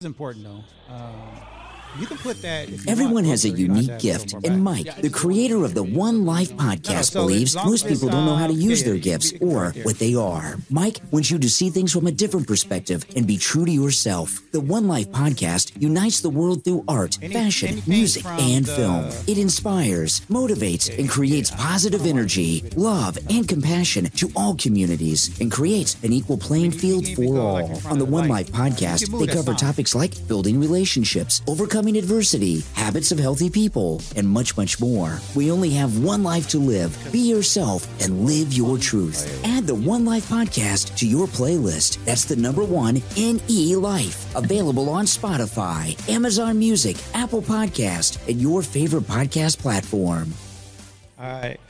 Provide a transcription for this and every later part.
It's important though. Um, you can put that. Everyone has a closer, you don't have unique gift, and. Mike, the creator of the One Life podcast, believes most people don't know how to use yeah, their gifts be- you can or what they are. Mike wants you to see things from a different perspective and be true to yourself. The One Life podcast unites the world through art, fashion, music, and film. It inspires, motivates, and creates positive energy, love, and compassion to all communities and creates an equal playing field for all. On the One. Life podcast, they cover topics like building relationships, overcoming adversity, habits of healthy people, and much, much more. We only have one life to live. Be yourself and live your truth. Add the One Life podcast to your playlist. That's the number one NE Life. Available on Spotify, Amazon Music, Apple Podcast, and your favorite podcast platform. All right.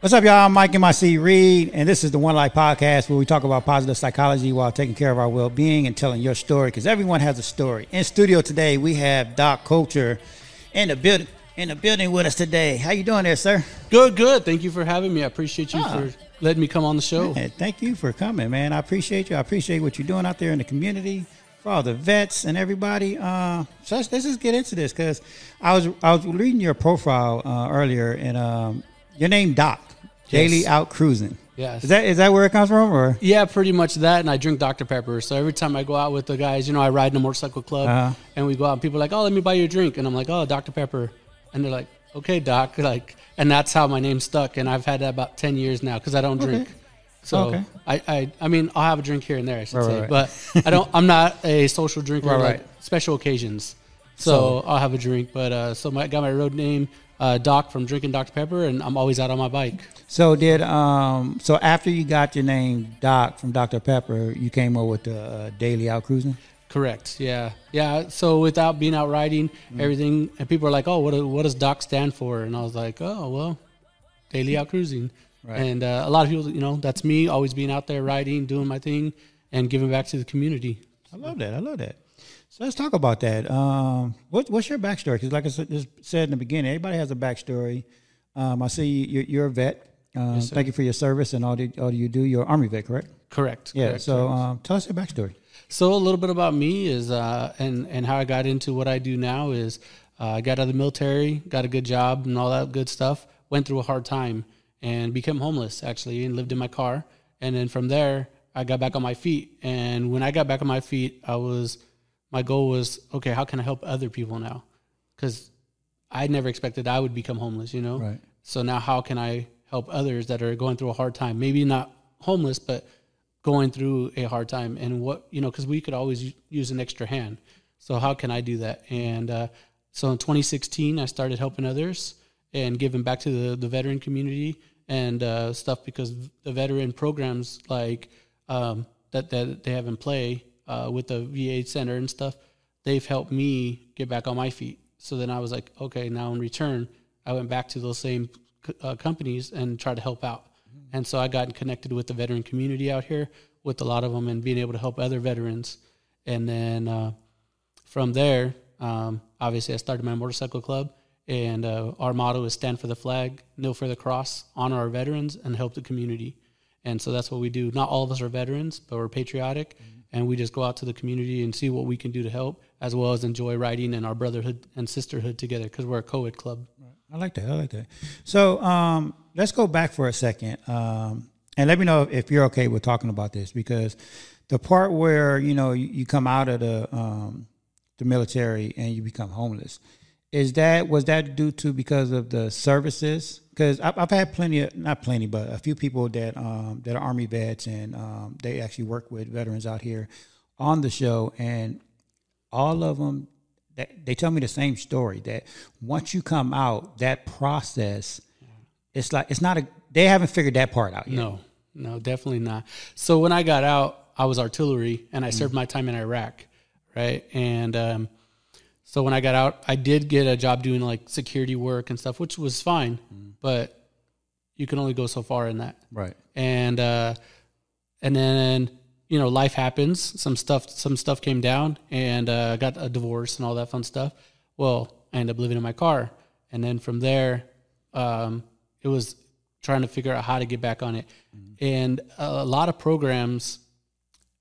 What's up, y'all? I'm Mike MIC Reed, and this is the One Life Podcast where we talk about positive psychology while taking care of our well being and telling your story because everyone has a story. In studio today, we have Doc Culture in the building. In the building with us today. How you doing there, sir? Good, good. Thank you for having me. I appreciate you Ah. for letting me come on the show. Hey, thank you for coming, man. I appreciate you. I appreciate what you're doing out there in the community for all the vets and everybody. Uh, so let's, let's just get into this because I was I was reading your profile uh, earlier, and um, your name Doc, daily out cruising. Yes. Is that is that where it comes from, or Yeah, pretty much that. And I drink Dr. Pepper. So every time I go out with the guys, you know, I ride in a motorcycle club Uh-huh. and we go out and people are like, oh, let me buy you a drink. And I'm like, oh, Dr. Pepper. And they're like, okay, Doc. Like, and that's how my name stuck. And I've had that about 10 years now because I don't drink. So Okay. I, I, I mean, I'll have a drink here and there, I should Right, say. right, But I don't, I'm not a social drinker, Right, like right. special occasions. So, I'll have a drink. But uh, so my, I got my road name, uh, Doc from drinking Dr. Pepper, and I'm always out on my bike. so did um so after you got your name Doc from Dr Pepper, you came up with the uh, daily out cruising. Correct. Yeah. Yeah. So without being out riding, Mm-hmm. everything, and people are like, "Oh, what what does DOC stand for?" And I was like, "Oh, well, daily out cruising." Right. And uh, a lot of people, you know, that's me always being out there riding, doing my thing, and giving back to the community. I love that. I love that. So let's talk about that. Um, what, what's your backstory? Because, like I said, just said in the beginning, everybody has a backstory. Um, I see you're, you're a vet. Um, thank you for your service and all that all you do. You're an Army vet, correct? Correct. Yeah. correct, so um, tell us your backstory. So a little bit about me is, uh, and and how I got into what I do now is, uh, I got out of the military, got a good job and all that good stuff. Went through a hard time and became homeless actually, and lived in my car. And then from there, I got back on my feet. And when I got back on my feet, I was, my goal was, okay, how can I help other people now? Because I never expected I would become homeless, you know. Right. So now, how can I help others that are going through a hard time? Maybe not homeless, but going through a hard time. And what you know, because we could always use an extra hand. So how can I do that? And uh, so in 2016, I started helping others and giving back to the, the veteran community and uh, stuff because the veteran programs like um, that that they have in play uh, with the VA center and stuff, they've helped me get back on my feet. So then I was like, okay, now in return, I went back to those same uh, companies and tried to help out. And so I got connected with the veteran community out here with a lot of them and being able to help other veterans. And then uh, from there, um, obviously, I started my motorcycle club. And uh, our motto is stand for the flag, kneel for the cross, honor our veterans, and help the community. And so that's what we do. Not all of us are veterans, but we're patriotic. And we just go out to the community and see what we can do to help, as well as enjoy riding and our brotherhood and sisterhood together because we're a co ed club. I like that. I like that. So um, let's go back for a second, um, and let me know if you're okay with talking about this because the part where you know you, you come out of the um, the military and you become homeless is that was that due to because of the services? Because I've, I've had plenty of not plenty, but a few people that um, that are army vets and um, they actually work with veterans out here on the show, and all of them they, they tell me the same story that once you come out that process it's like it's not a they haven't figured that part out yet No, no, definitely not. So when I got out, I was artillery and I Mm. served my time in Iraq, right? And um, so when I got out, I did get a job doing like security work and stuff, which was fine, Mm. but you can only go so far in that. right And uh, and then you know life happens. Some stuff, some stuff came down, and uh, got a divorce and all that fun stuff. Well, I ended up living in my car, and then from there, um, it was trying to figure out how to get back on it. And a lot of programs,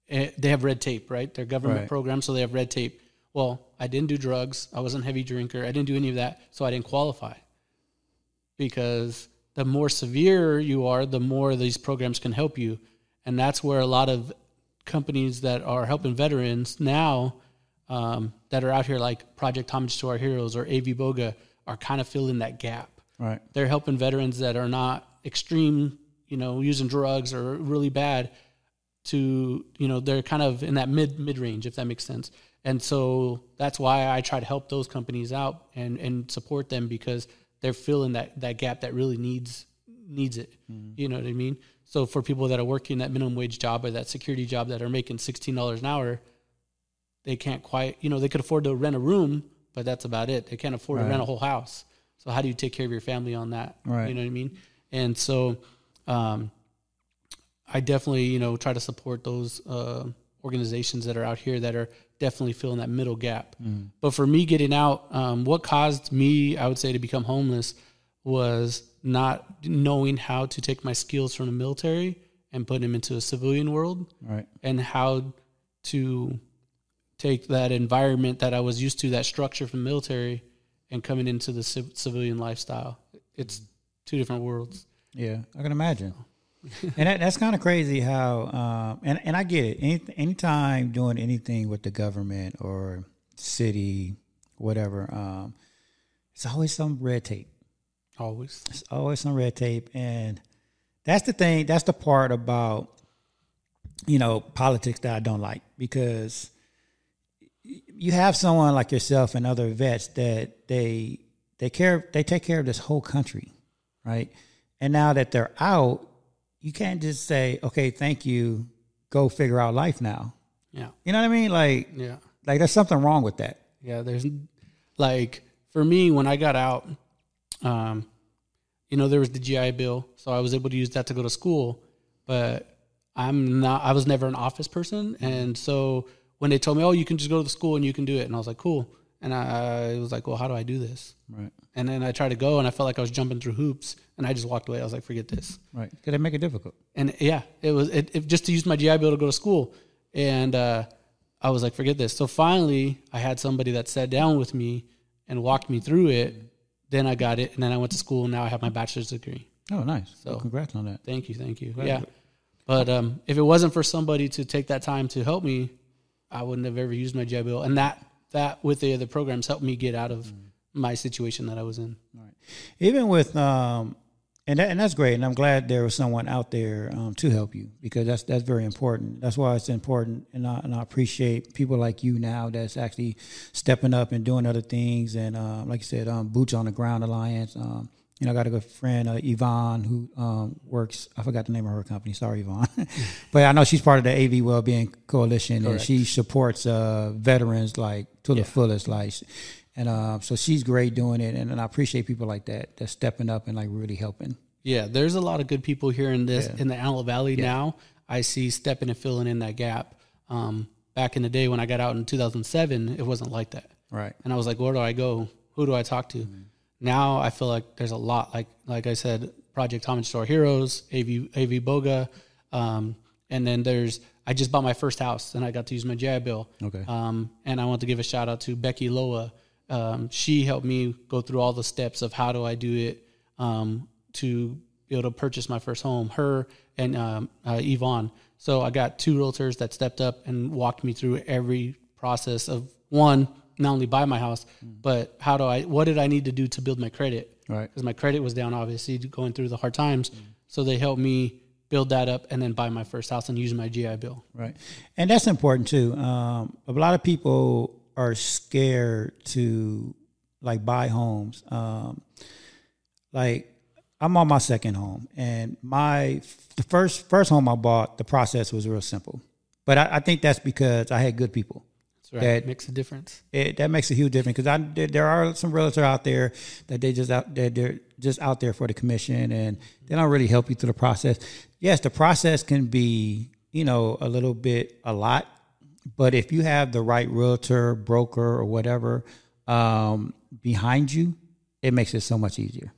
eh, they have red tape, right? They're government Right. programs, so they have red tape. Well, I didn't do drugs. I wasn't a heavy drinker. I didn't do any of that, so I didn't qualify. Because the more severe you are, the more these programs can help you, and that's where a lot of companies that are helping veterans now um, that are out here, like Project Homage to Our Heroes or AV Boga, are kind of filling that gap. Right. They're helping veterans that are not extreme, you know, using drugs or really bad to, you know, they're kind of in that mid mid range, if that makes sense. And so that's why I try to help those companies out and, and support them because they're filling that, that gap that really needs needs it. You know what I mean? So for people that are working that minimum wage job or that security job that are making sixteen dollars an hour, they can't quite you know, they could afford to rent a room, but that's about it. They can't afford to rent a whole house. So how do you take care of your family on that? Right. You know what I mean? And so um I definitely, you know, try to support those uh, organizations that are out here that are definitely filling that middle gap. But for me getting out, um, what caused me, I would say, to become homeless was not knowing how to take my skills from the military and put them into a civilian world Right. and how to take that environment that I was used to, that structure from military, and coming into the civ- civilian lifestyle. It's two different worlds. Yeah, I can imagine. And that, that's kind of crazy how, um, and and I get it. Any anytime doing anything with the government or city, whatever, um, it's always some red tape. Always. It's always some red tape, and that's the thing. That's the part about you know politics that I don't like because you have someone like yourself and other vets that they they care they take care of this whole country, right? And now that they're out, you can't just say, "Okay, thank you, go figure out life now." Yeah. You know what I mean? Like, Yeah. like there's something wrong with that. Yeah, there's like for me when I got out, um, you know, there was the GI Bill, so I was able to use that to go to school. But I'm not. I was never an office person, and so when they told me, "Oh, you can just go to the school and you can do it," and I was like, "Cool," and I was like, "Well, how do I do this?" Right. And then I tried to go, and I felt like I was jumping through hoops, and I just walked away. I was like, "Forget this." Right. Because they make it difficult. and yeah, it was it, it just to use my GI Bill to go to school, and uh, I was like, forget this. So finally, I had somebody that sat down with me and walked me through it. Then I got it, and then I went to school. and Now I have my bachelor's degree. Oh, nice. So- well, congrats on that. Thank you, thank you. Very yeah, but um, if it wasn't for somebody to take that time to help me, I wouldn't have ever used my GI Bill. And that that with the other programs helped me get out of Mm. my situation that I was in. even with um and that, and that's great and i'm glad there was someone out there um, to help you because that's that's very important that's why it's important and I, and I appreciate people like you now that's actually stepping up and doing other things and um, like you said um, boots on the ground alliance um, you know, I got a good friend, uh, Yvonne, who um, works. I forgot the name of her company. Sorry, Yvonne, but I know she's part of the AV Wellbeing Coalition, and she supports uh, veterans like to the Yeah. fullest. Like, and uh, so she's great doing it, and, and I appreciate people like that that's stepping up and like really helping. Yeah, there's a lot of good people here in this Yeah. in the Antelope Valley now. I see stepping and filling in that gap. Um, back in the day when I got out in 2007, it wasn't like that, Right. and I was like, where do I go? Who do I talk to? Now I feel like there's a lot. Like like I said, Project Homage to Our Heroes, AV AV Boga, um, and then there's I just bought my first house and I got to use my GI Bill. Okay. Um, and I want to give a shout out to Becky Loa. Um, she helped me go through all the steps of how do I do it um, to be able to purchase my first home. Her and um, uh, Yvonne. So I got two realtors that stepped up and walked me through every process of one, not only buy my house, but how do I? What did I need to do to build my credit? Right. Because my credit was down, obviously, going through the hard times. So they helped me build that up and then buy my first house and use my GI Bill. Right. And that's important too. Um, a lot of people are scared to like buy homes. Um, like I'm on my second home and my the first first home I bought, the process was real simple. But I, I think that's because I had good people. Right. That- makes a difference. It, that makes a huge difference because I there, there are some realtors out there that they just out that they're just out there for the commission and they don't really help you through the process. Yes, the process can be you know a little bit a lot, but if you have the right realtor, broker, or whatever um, behind you, it makes it so much easier,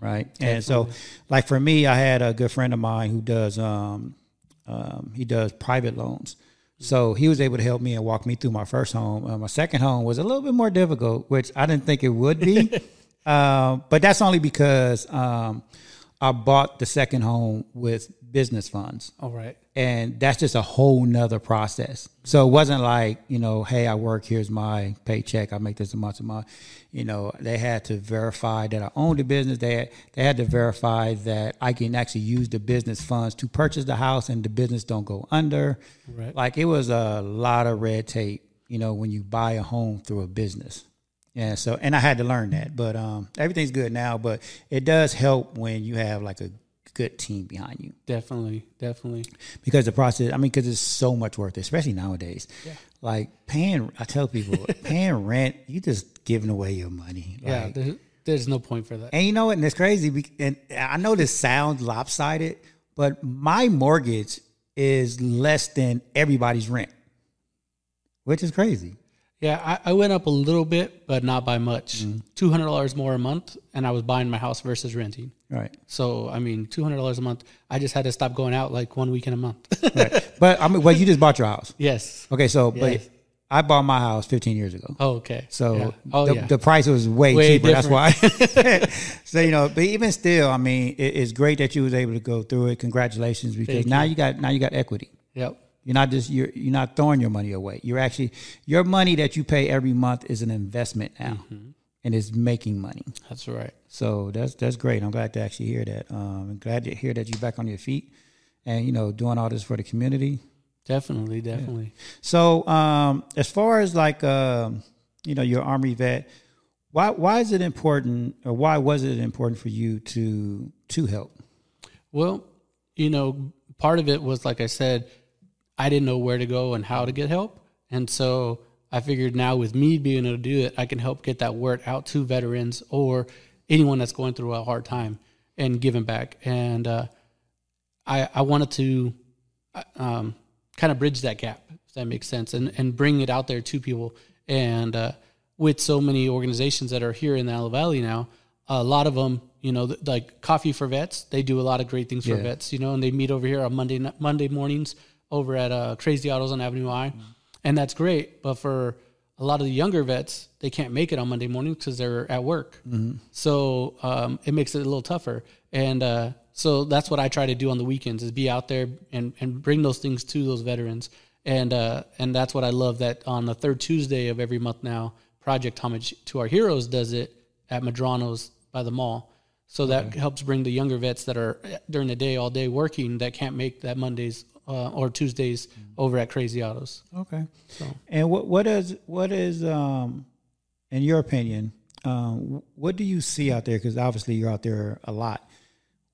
right? And so, like for me, I had a good friend of mine who does um, um, he does private loans. So he was able to help me and walk me through my first home. Uh, my second home was a little bit more difficult, which I didn't think it would be. uh, but that's only because um, I bought the second home with business funds. All right. And that's just a whole nother process. So it wasn't like, you know, hey, I work, here's my paycheck, I make this a month a month. You know, they had to verify that I owned the business. They had, they had to verify that I can actually use the business funds to purchase the house and the business don't go under. Right. Like it was a lot of red tape, you know, when you buy a home through a business. Yeah, so and I had to learn that, but um, everything's good now. But it does help when you have like a good team behind you Definitely. Definitely. because the process. I mean, because it's so much worth it, especially nowadays. Yeah. Like paying, I tell people, paying rent, you just giving away your money. Yeah. Like, There's, there's no point for that. and you know what? And it's crazy. And I know this sounds lopsided, but my mortgage is less than everybody's rent, which is crazy. Yeah, I, I went up a little bit, but not by much. Mm-hmm. Two hundred dollars more a month, and I was buying my house versus renting. Right. So I mean, two hundred dollars a month. I just had to stop going out like one weekend a month. right. But I mean, well, you just bought your house. yes. Okay, so Yes. but I bought my house 15 years ago. Oh, okay. So Yeah. oh the, yeah. the price was way, Way cheaper. That's why. so you know, but even still, I mean, it, it's great that you was able to go through it. Congratulations, because Thank now you. got now you got equity. yep. You're not just you're you're not throwing your money away. You're actually your money that you pay every month is an investment now, Mm-hmm. and it's making money. That's right. So that's that's great. I'm glad to actually hear that. Um, I'm glad to hear that you're back on your feet, and you know, doing all this for the community. Definitely. Definitely. So, um, as far as like, um, you know, your army vet, why why is it important, or why was it important for you to to help? Well, you know, part of it was like I said, I didn't know where to go and how to get help. And so I figured now with me being able to do it, I can help get that word out to veterans or anyone that's going through a hard time and giving back. And uh, I, I wanted to um, kind of bridge that gap, if that makes sense, and, and bring it out there to people. And uh, with so many organizations that are here in the Antelope Valley now, a lot of them, you know, like Coffee for Vets, they do a lot of great things for Yeah. vets, you know, and they meet over here on Monday Monday mornings over at uh, Crazy Otto's on Avenue I, and that's great. But for a lot of the younger vets, they can't make it on Monday morning because they're at work. So um, it makes it a little tougher. And uh, so that's what I try to do on the weekends is be out there and, and bring those things to those veterans. And uh, and that's what I love that on the third Tuesday of every month now, Project Homage to Our Heroes does it at Madrano's by the mall. So that helps bring the younger vets that are uh, during the day all day working that can't make that Mondays uh, or Tuesdays over at Crazy Otto's. Okay. So And what what is what is um, in your opinion, um, what do you see out there? Because obviously you're out there a lot.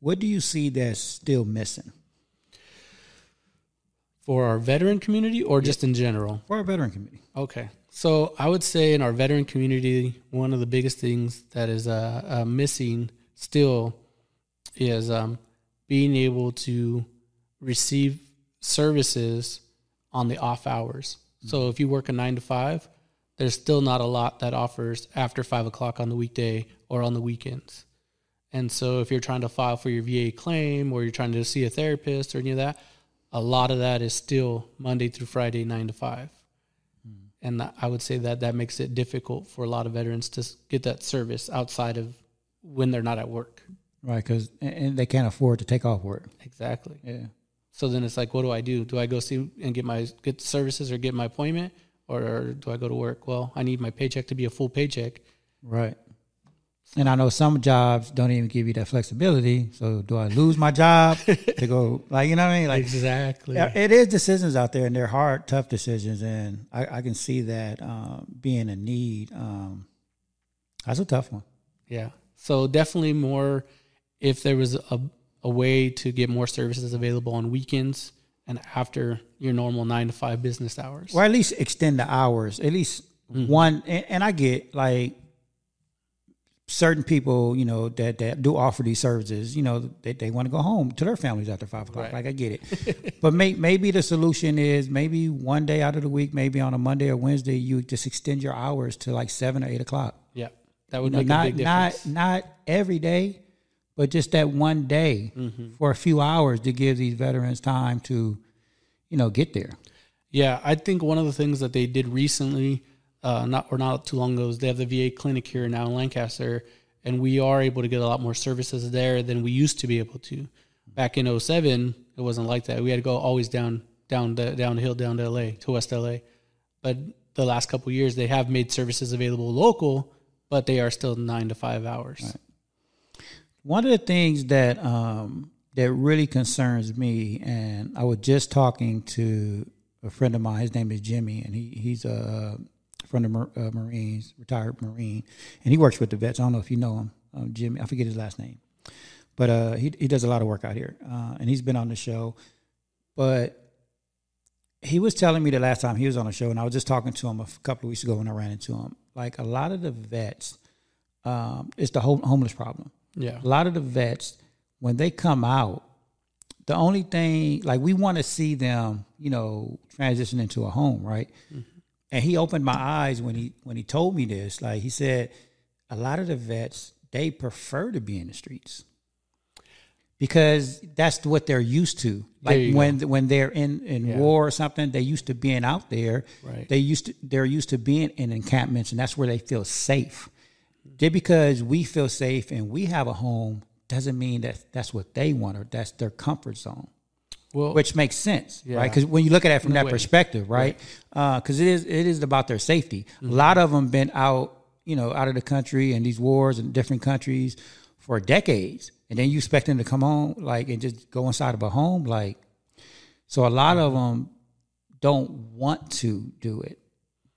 What do you see that's still missing for our veteran community or just in general? for our veteran community? Okay. So I would say in our veteran community, one of the biggest things that is uh, uh, missing still is um, being able to receive services on the off hours. So if you work a nine to five, there's still not a lot that offers after five o'clock on the weekday or on the weekends. And so if you're trying to file for your VA claim or you're trying to see a therapist or any of that, a lot of that is still Monday through Friday, nine to five and I would say that that makes it difficult for a lot of veterans to get that service outside of when they're not at work. Right, because and they can't afford to take off work. Exactly. Yeah. So then it's like, what do I do? Do I go see and get my get services or get my appointment, or do I go to work? Well, I need my paycheck to be a full paycheck. Right. And I know some jobs don't even give you that flexibility. So do I lose my job to go like you know what I mean? Like Exactly. It is decisions out there, and they're hard, tough decisions, and I, I can see that um, being a need. Um, that's a tough one. Yeah. So definitely more if there was a, a way to get more services available on weekends and after your normal nine to five business hours. or at least extend the hours. At least mm. one, and, and I get like certain people, you know, that that do offer these services. You know, they they want to go home to their families after five o'clock. Right. Like I get it, but may, maybe the solution is maybe one day out of the week, maybe on a Monday or Wednesday, you just extend your hours to like seven or eight o'clock. Yeah. That would You know, make not a big difference. not not every day, but just that one day Mm-hmm. for a few hours to give these veterans time to, you know, get there. Yeah, I think one of the things that they did recently, uh, not or not too long ago, is they have the VA clinic here now in Lancaster, and we are able to get a lot more services there than we used to be able to. Back in 07, it wasn't like that. We had to go always down down the down the hill down to LA to West LA. But the last couple of years, they have made services available local, but they are still nine to five hours. One of the things that um, that really concerns me, and I was just talking to a friend of mine. His name is Jimmy, and he he's a friend of Mar- uh, Marines, retired Marine, and he works with the vets. I don't know if you know him, um, Jimmy. I forget his last name, but uh, he he does a lot of work out here, uh, and he's been on the show. But he was telling me the last time he was on the show, and I was just talking to him a couple of weeks ago when I ran into him. Like a lot of the vets, um, it's the home, homeless problem. Yeah. A lot of the vets, when they come out, the only thing like we want to see them, you know, transition into a home, right? And he opened my eyes when he when he told me this. Like he said, a lot of the vets they prefer to be in the streets because that's what they're used to. Like when when they're in in Yeah. war or something, they used to being out there. Right. They used to they're used to being in encampments, and that's where they feel safe. Just because we feel safe and we have a home doesn't mean that that's what they want or that's their comfort zone Well, which makes sense, right? Because when you look at it from that way. perspective, right? Because it is it is about their safety. Mm-hmm. A lot of them been out, you know, out of the country and these wars in different countries for decades, and then you expect them to come home like and just go inside of a home, like. So a lot of Mm-hmm. them don't want to do it,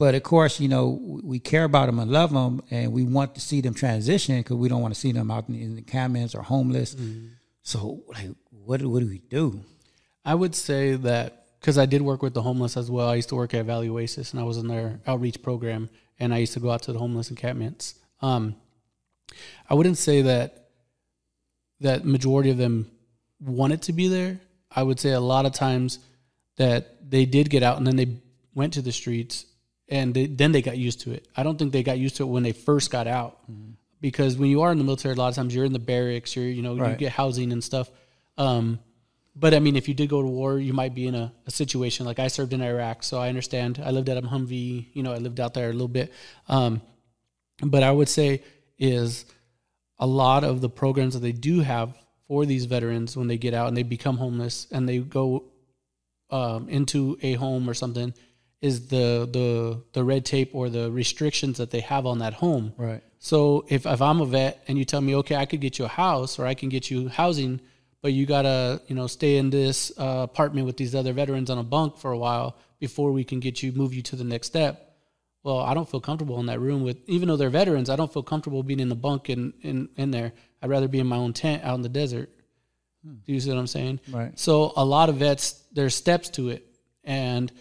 but of course, you know, we care about them and love them, and we want to see them transition because we don't want to see them out in, in the comments or homeless. Mm-hmm. So, like, what do- what do we do? I would say that because I did work with the homeless as well. I used to work at Valley Oasis, and I was in their outreach program, and I used to go out to the homeless encampments. Um, I wouldn't say that that majority of them wanted to be there. I would say a lot of times that they did get out and then they went to the streets and they, then they got used to it. I don't think they got used to it when they first got out because when you are in the military, a lot of times you're in the barracks, you're you know you get housing and stuff. Um, but I mean, if you did go to war, you might be in a, a situation like I served in Iraq, so I understand. I lived at a Humvee, you know, I lived out there a little bit. Um, but I would say is a lot of the programs that they do have for these veterans when they get out and they become homeless and they go um, into a home or something is the the the red tape or the restrictions that they have on that home. Right. So if, if I'm a vet and you tell me, okay, I could get you a house or I can get you housing, but you gotta, you know, stay in this uh, apartment with these other veterans on a bunk for a while before we can get you move you to the next step. Well, I don't feel comfortable in that room with, even though they're veterans, I don't feel comfortable being in the bunk in in, in there. I'd rather be in my own tent out in the desert. Do you see what I'm saying? Right. So a lot of vets, there's steps to it, and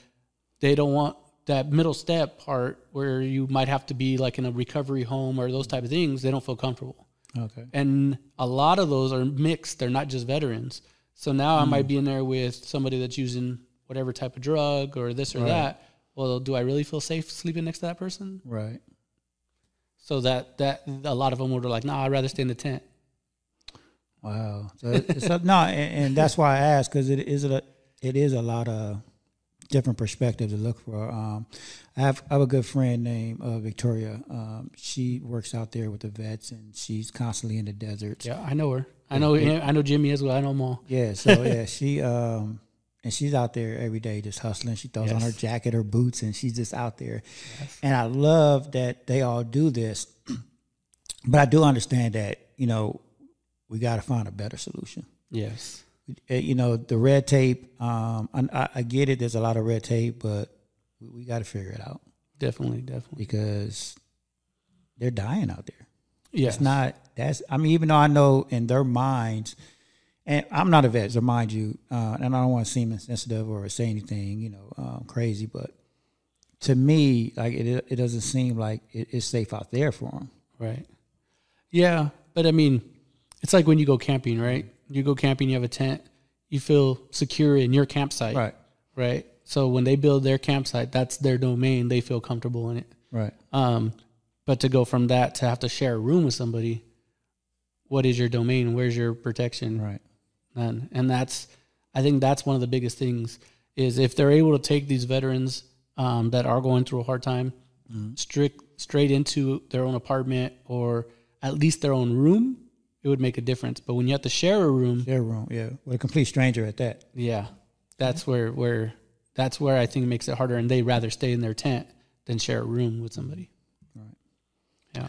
they don't want that middle step part where you might have to be like in a recovery home or those type of things. They don't feel comfortable, Okay. and a lot of those are mixed. They're not just veterans. So now I might be in there with somebody that's using whatever type of drug or this or that. Well, do I really feel safe sleeping next to that person? Right. So that that a lot of them were like, "Nah, I'd rather stay in the tent." Wow. So a, no, and, and that's why I asked because it is a it is a lot of different perspective to look for. Um, I have I have a good friend named uh, Victoria. Um, she works out there with the vets, and she's constantly in the deserts. Yeah, I know her. I know. I know Jimmy as well. I know them all. Yeah, so yeah, she um and she's out there every day just hustling. She throws on her jacket, her boots, and she's just out there. And I love that they all do this. But I do understand that, you know, we got to find a better solution. Yes. Uh, You know, the red tape, um, I, I- get it. There's a lot of red tape, but we, we got to figure it out Definitely. Definitely. because they're dying out there. Yes. It's not that's I mean, even though I know in their minds and I'm not a vet, so mind you, uh, and I don't want to seem insensitive or say anything, you know, um, crazy, but to me, like it, it doesn't seem like it, it's safe out there for them. Right. Yeah, but I mean, it's like when you go camping, right? You go camping, you have a tent, you feel secure in your campsite, Right, right? So when they build their campsite, that's their domain. They feel comfortable in it. right, Um, but to go from that to have to share a room with somebody, what is your domain? Where's your protection? right. None. And that's, I think that's one of the biggest things is if they're able to take these veterans um, that are going through a hard time strict straight into their own apartment or at least their own room, it would make a difference. But when you have to share a room, share a room, yeah, with a complete stranger at that. yeah, that's where where that's where I think it makes it harder, and they rather stay in their tent than share a room with somebody. Right. Yeah.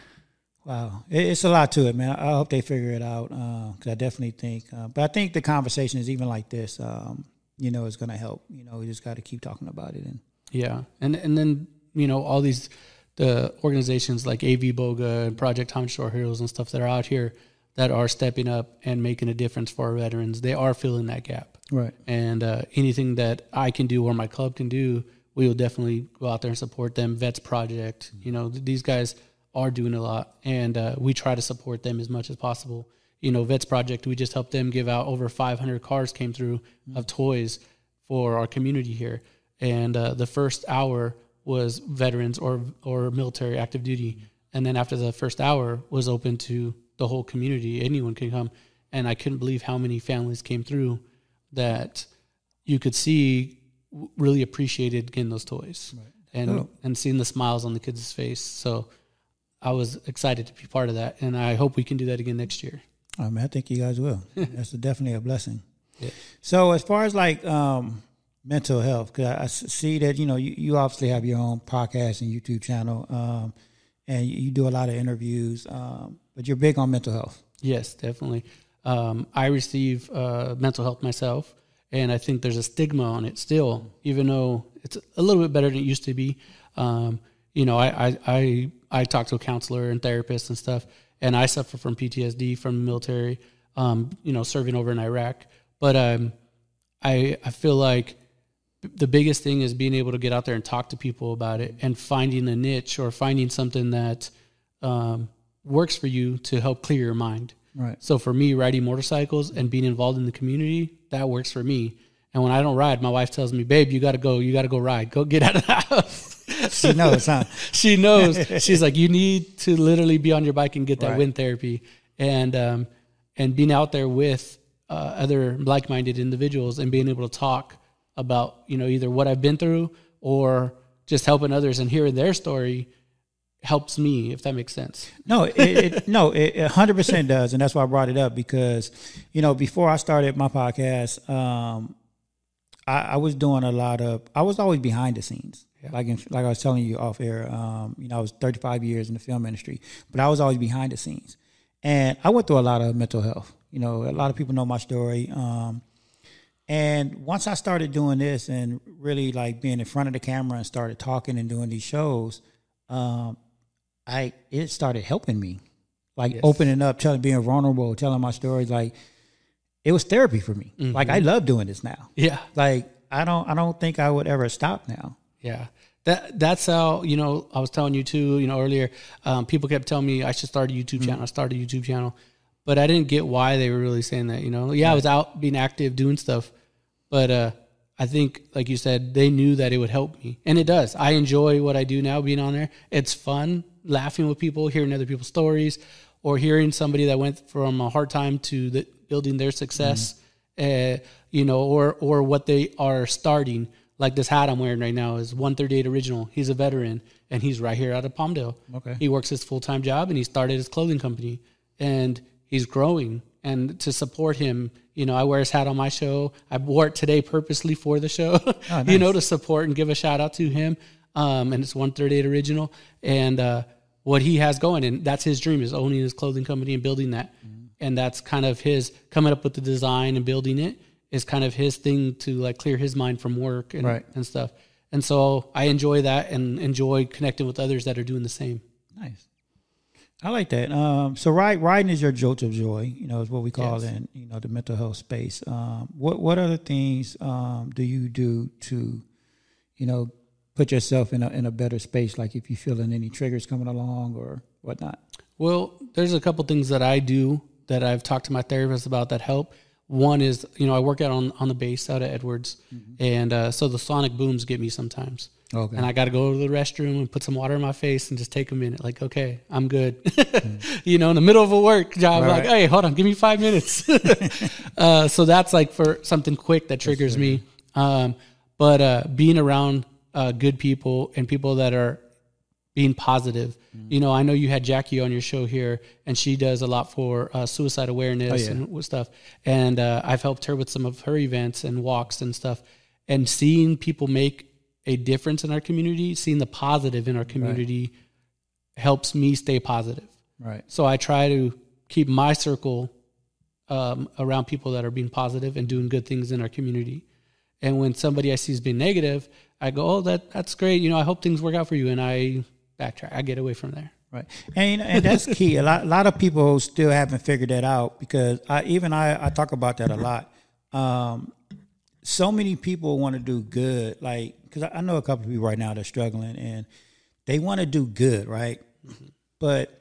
Wow, it's a lot to it, man. I hope they figure it out because I definitely think. Uh, but I think the conversation is even like this. Um, you know, is going to help. You know, we just got to keep talking about it. And Yeah, and and then you know all these the organizations like AV Boga and Project Time Shore Heroes and stuff that are out here that are stepping up and making a difference for our veterans. They are filling that gap. right, and uh, anything that I can do or my club can do, we will definitely go out there and support them. Vets Project, you know, th- these guys are doing a lot, and uh, we try to support them as much as possible. You know, Vets Project, we just helped them give out over 500 cars came through of toys for our community here, and uh, the first hour was veterans or or military active duty, and then after the first hour was open to the whole community. Anyone can come, and I couldn't believe how many families came through that you could see really appreciated getting those toys and Oh. and seeing the smiles on the kids' face. So I was excited to be part of that, and I hope we can do that again next year. I mean, I think you guys will. That's definitely a blessing. Yeah. So, as far as like um, mental health, because I see that you know you, you obviously have your own podcast and YouTube channel, um, and you, you do a lot of interviews, um, but you're big on mental health. Yes, definitely. Um, I receive uh, mental health myself, and I think there's a stigma on it still, even though it's a little bit better than it used to be. Um, you know, I, I I I talk to a counselor and therapist and stuff, and I suffer from PTSD from the military. Um, you know, serving over in Iraq, but um, I I feel like the biggest thing is being able to get out there and talk to people about it and finding a niche or finding something that um, works for you to help clear your mind. Right. So for me, riding motorcycles and being involved in the community, that works for me. And when I don't ride, my wife tells me, "Babe, you got to go. You got to go ride. Go get out of the house." She knows, huh? she knows. She's like, you need to literally be on your bike and get that Right. wind therapy, and um, and being out there with uh, other like-minded individuals and being able to talk about you know either what I've been through or just helping others and hearing their story helps me if that makes sense. No, it, it no, it hundred percent does, and that's why I brought it up because, you know, before I started my podcast, um, I, I was doing a lot of. I was always behind the scenes, like in, like I was telling you off air. Um, you know, I was thirty five years in the film industry, but I was always behind the scenes, and I went through a lot of mental health. You know, a lot of people know my story. Um, and once I started doing this and really like being in front of the camera and started talking and doing these shows, um, I it started helping me, like opening up, telling, being vulnerable, telling my stories. Like it was therapy for me. Like I love doing this now. Yeah. Like I don't, I don't think I would ever stop now. Yeah. That that's how you know I was telling you too. You know earlier, um, people kept telling me I should start a YouTube channel. I started a YouTube channel, but I didn't get why they were really saying that. You know, yeah, I was out being active, doing stuff, but uh, I think, like you said, they knew that it would help me, and it does. I enjoy what I do now, being on there. It's fun, laughing with people, hearing other people's stories, or hearing somebody that went from a hard time to the, building their success. Uh, you know, or or what they are starting. Like this hat I'm wearing right now is 138 original. He's a veteran and he's right here out of Palmdale. Okay. He works his full time job and he started his clothing company and he's growing. And to support him, you know, I wear his hat on my show. I wore it today purposely for the show, you know, to support and give a shout out to him. Um, and it's 138 original. And uh, what he has going, and that's his dream is owning his clothing company and building that. And that's kind of his coming up with the design and building it is kind of his thing to like clear his mind from work and, Right. and stuff. And so I enjoy that and enjoy connecting with others that are doing the same. Nice. I like that. Um, so ride, riding is your jolt of joy. You know, is what we call Yes. in you know the mental health space. Um, what what other things um, do you do to, you know, put yourself in a in a better space? Like if you feeling any triggers coming along or whatnot. Well, there's a couple things that I do that I've talked to my therapist about that help. One is, you know, I work out on, on the base out of Edwards, and uh, so the sonic booms get me sometimes. Okay. And I got to go to the restroom and put some water in my face and just take a minute. Like, okay, I'm good. you know, in the middle of a work job, like, hey, hold on, give me five minutes. uh, so that's like for something quick that triggers me. Um, but uh, being around uh, good people and people that are being positive. You know, I know you had Jackie on your show here, and she does a lot for uh, suicide awareness yeah. and stuff. And uh, I've helped her with some of her events and walks and stuff. And seeing people make a difference in our community, seeing the positive in our community, helps me stay positive. Right. So I try to keep my circle um, around people that are being positive and doing good things in our community. And when somebody I see is being negative, I go, "Oh, that that's great. You know, I hope things work out for you." And I backtrack. I get away from there. Right, and and that's key. A lot, a lot of people still haven't figured that out because I even I, I talk about that a lot. Um, so many people want to do good, like because I know a couple of people right now that's struggling and they want to do good, right? Mm-hmm. But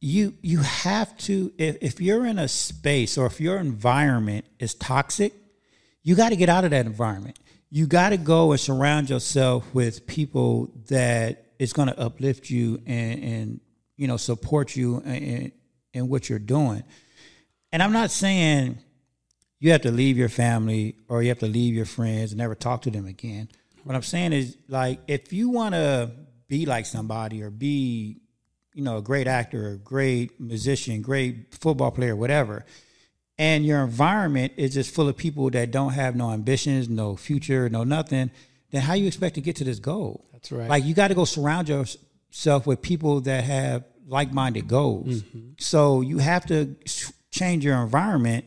you you have to if, if you're in a space or if your environment is toxic, you got to get out of that environment. You got to go and surround yourself with people that is going to uplift you and, and you know support you in, in what you're doing. And I'm not saying you have to leave your family or you have to leave your friends and never talk to them again. What I'm saying is like if you want to be like somebody or be you know a great actor, a great musician, great football player, whatever, and your environment is just full of people that don't have no ambitions, no future, no nothing, then how you expect to get to this goal? That's right. Like you got to go surround yourself with people that have like-minded goals. Mm-hmm. So you have to change your environment,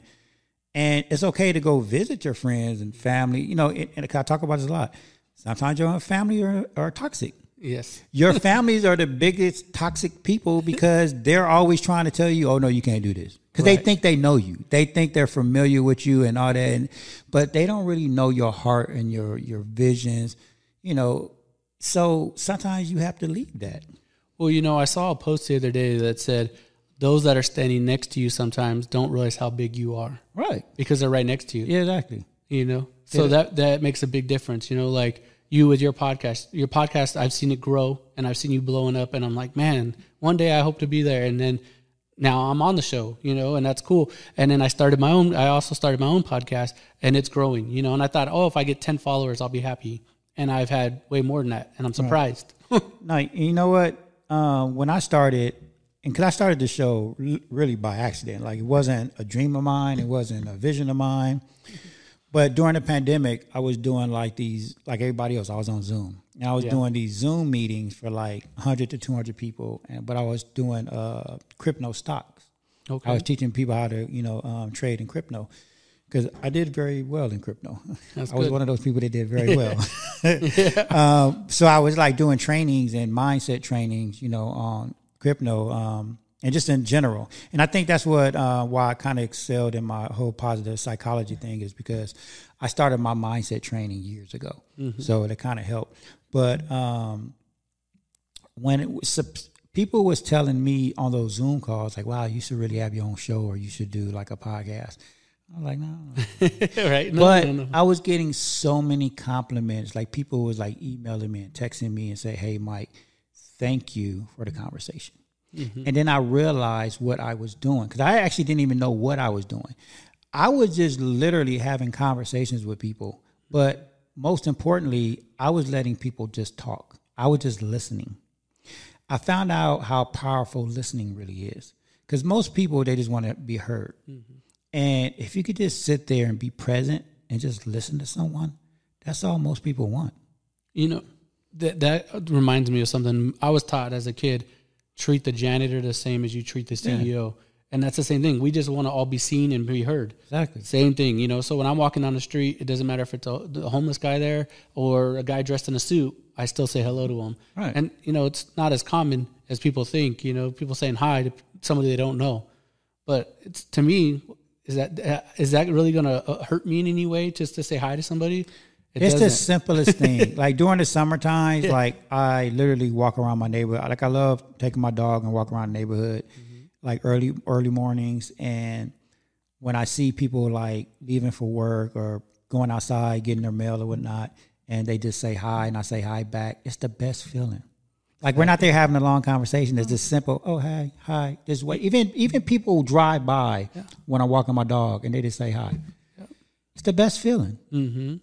and it's okay to go visit your friends and family. You know, and, and I talk about this a lot. Sometimes your family are, are toxic. Yes. Your families are the biggest toxic people because they're always trying to tell you, "Oh no, you can't do this," because they think they know you. They think they're familiar with you and all that, and, but they don't really know your heart and your your visions. You know, so sometimes you have to leave that. Well, you know, I saw a post the other day that said those that are standing next to you sometimes don't realize how big you are Right. because they're right next to you. Yeah. Exactly. you know so that that makes a big difference you know like you with your podcast your podcast i've seen it grow and i've seen you blowing up and i'm like man one day i hope to be there and then now i'm on the show you know and that's cool and then i started my own i also started my own podcast and it's growing you know and i thought oh if i get 10 followers i'll be happy and i've had way more than that and i'm surprised No, you know what? Um, when I started, and because I started the show really by accident, like it wasn't a dream of mine, it wasn't a vision of mine. But during the pandemic, I was doing like these, like everybody else, I was on Zoom. And I was Yeah. doing these Zoom meetings for like 100 to 200 people. And, but I was doing uh, crypto stocks. okay I was teaching people how to, you know, um, trade in crypto because I did very well in crypto. That's I was good. one of those people that did very well. um, so I was like doing trainings and mindset trainings, you know, on crypto um, and just in general. And I think that's what uh, why I kind of excelled in my whole positive psychology thing is because I started my mindset training years ago. So it kind of helped. But um, when it was people was telling me on those Zoom calls, like, "Wow, you should really have your own show, or you should do like a podcast." I'm like, "No." right no, but no, no. I was getting so many compliments. Like people was like emailing me and texting me and say, "Hey, Mike, thank you for the conversation." Mm-hmm. And then I realized what I was doing because I actually didn't even know what I was doing. I was just literally having conversations with people, but most importantly, I was letting people just talk. I was just listening. I found out how powerful listening really is because most people they just want to be heard. Mm-hmm. And if you could just sit there and be present and just listen to someone, that's all most people want. You know, that that reminds me of something I was taught as a kid. Treat the janitor the same as you treat the CEO, and that's the same thing. We just want to all be seen and be heard. Exactly. Same thing, you know. So when I'm walking down the street, it doesn't matter if it's a, the homeless guy there or a guy dressed in a suit. I still say hello to him. Right. And you know, it's not as common as people think. You know, people saying hi to somebody they don't know, but it's to me, is that is that really going to uh, hurt me in any way just to say hi to somebody? It it's the doesn't. simplest thing. like during the summer times, like I literally walk around my neighborhood. Like I love taking my dog and walk around the neighborhood, mm-hmm. like early early mornings. And when I see people like leaving for work or going outside getting their mail or whatnot, and they just say hi and I say hi back, it's the best feeling. Like we're not there having a long conversation. It's just simple. Oh, hi, hi. Just wait. Even even people drive by when I'm walking my dog and they just say hi. It's the best feeling. Mm-hmm.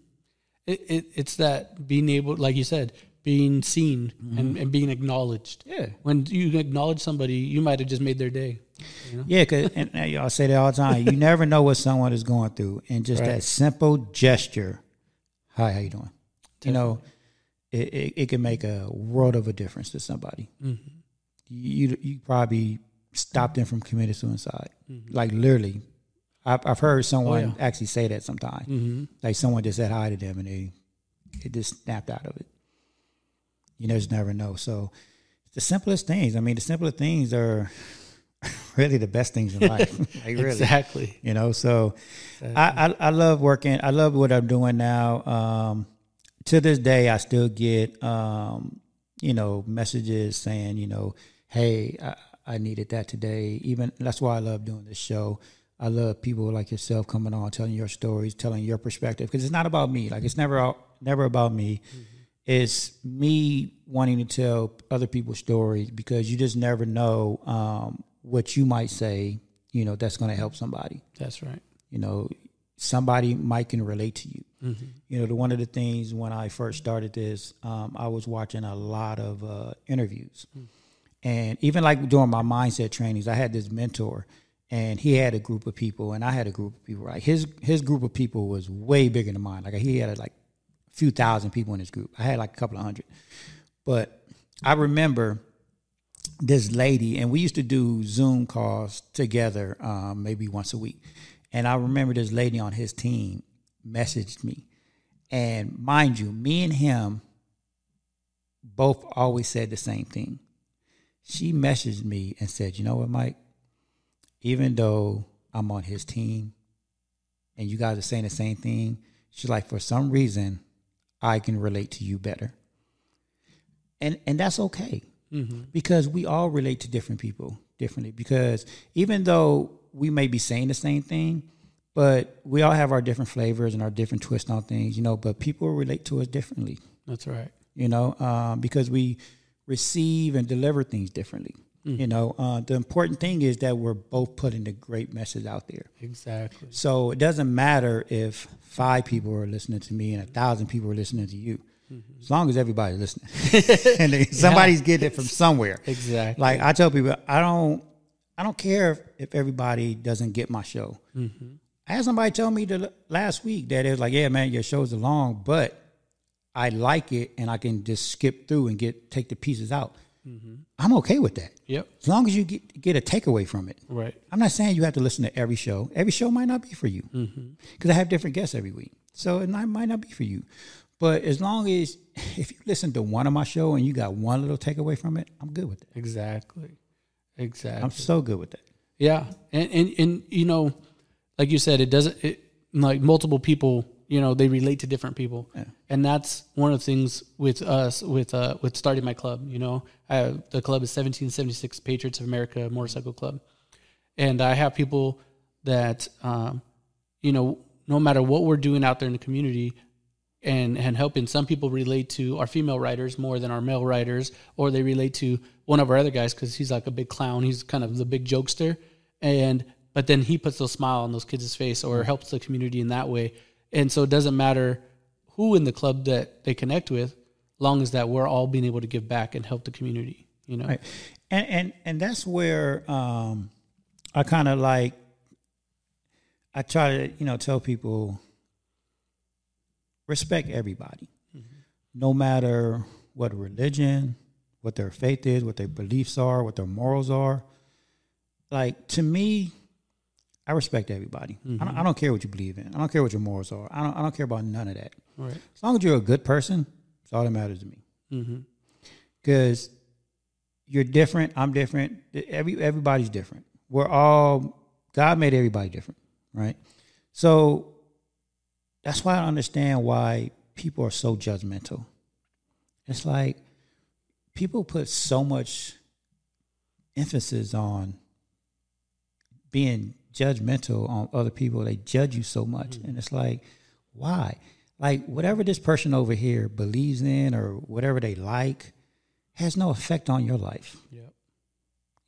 It, it it's that being able, like you said, being seen and, and being acknowledged. Yeah. When you acknowledge somebody, you might have just made their day. You know? Yeah, cause and, y'all say that all the time. You never know what someone is going through, and just Right. that simple gesture. Hi, how you doing? You know, it, it, it can make a world of a difference to somebody. Mm-hmm. You you probably stopped them from committing suicide, Mm-hmm. like literally. I've, I've heard someone Oh, yeah. actually say that sometimes. Mm-hmm. Like someone just said hi to them, and they it just snapped out of it. You just never know. So the simplest things. I mean, the simplest things are really the best things in life. like really, Exactly. you know. So I, I I love working. I love what I'm doing now. Um, to this day, I still get um, you know messages saying you know, hey, I, I needed that today. Even that's why I love doing this show. I love people like yourself coming on, telling your stories, telling your perspective, because it's not about me. Like it's never never about me. It's me wanting to tell other people's stories because you just never know um, what you might say. You know, that's going to help somebody That's right. you know somebody might can relate to you you know the, one of the things when i first started this um, i was watching a lot of uh, interviews and even like during my mindset trainings i had this mentor and he had a group of people and i had a group of people Like his his group of people was way bigger than mine like he had like a few thousand people in his group i had like a couple of hundred but i remember this lady, and we used to do Zoom calls together, um, maybe once a week. And I remember this lady on his team messaged me, and mind you, me and him both always said the same thing. She messaged me and said, "You know what, Mike? Even though I'm on his team, and you guys are saying the same thing, she's like, for some reason, I can relate to you better." And and that's okay. Because we all relate to different people differently. Because even though we may be saying the same thing but we all have our different flavors and our different twists on things you know but people relate to us differently. That's right. you know um, because we receive and deliver things differently Mm. you know uh, the important thing is that we're both putting the great message out there Exactly. so it doesn't matter if five people are listening to me and a thousand people are listening to you mm-hmm. as long as everybody's listening and they- somebody's getting it from somewhere Exactly. like I tell people, I don't, I don't care if, if everybody doesn't get my show. Mm-hmm. I had somebody tell me the last week that it was like, yeah, man, your shows are long, but I like it and I can just skip through and get take the pieces out. Mm-hmm. I'm okay with that Yep. as long as you get get a takeaway from it. Right. I'm not saying you have to listen to every show. Every show might not be for you mm-hmm. because I have different guests every week, so it might, might not be for you. But as long as if you listen to one of my show and you got one little takeaway from it, I'm good with it. Exactly. Exactly. I'm so good with that. Yeah, and and and you know, like you said, it doesn't it, like multiple people. You know, they relate to different people, and that's one of the things with us with uh with starting my club. You know, I, the club is 1776 Patriots of America Motorcycle Club, and I have people that um, you know, no matter what we're doing out there in the community, and and helping some people relate to our female riders more than our male riders or they relate to one of our other guys because he's like a big clown. He's kind of the big jokester. And but then he puts a smile on those kids' face or helps the community in that way and so it doesn't matter who in the club that they connect with long as that we're all being able to give back and help the community you know Right. And and and that's where um I kind of like I try to, you know, tell people respect everybody. No matter what religion, what their faith is, what their beliefs are, what their morals are. Like to me, I respect everybody. I, don't, I don't care what you believe in. I don't care what your morals are. I don't I don't care about none of that. right As long as you're a good person, it's all that matters to me. mm-hmm. Because you're different, I'm different. Every everybody's different. We're all God made everybody different, right? So that's why I understand why people are so judgmental. It's like people put so much emphasis on being judgmental on other people. They judge you so much. Mm-hmm. And it's like, why? Like, whatever this person over here believes in or whatever they like has no effect on your life. yep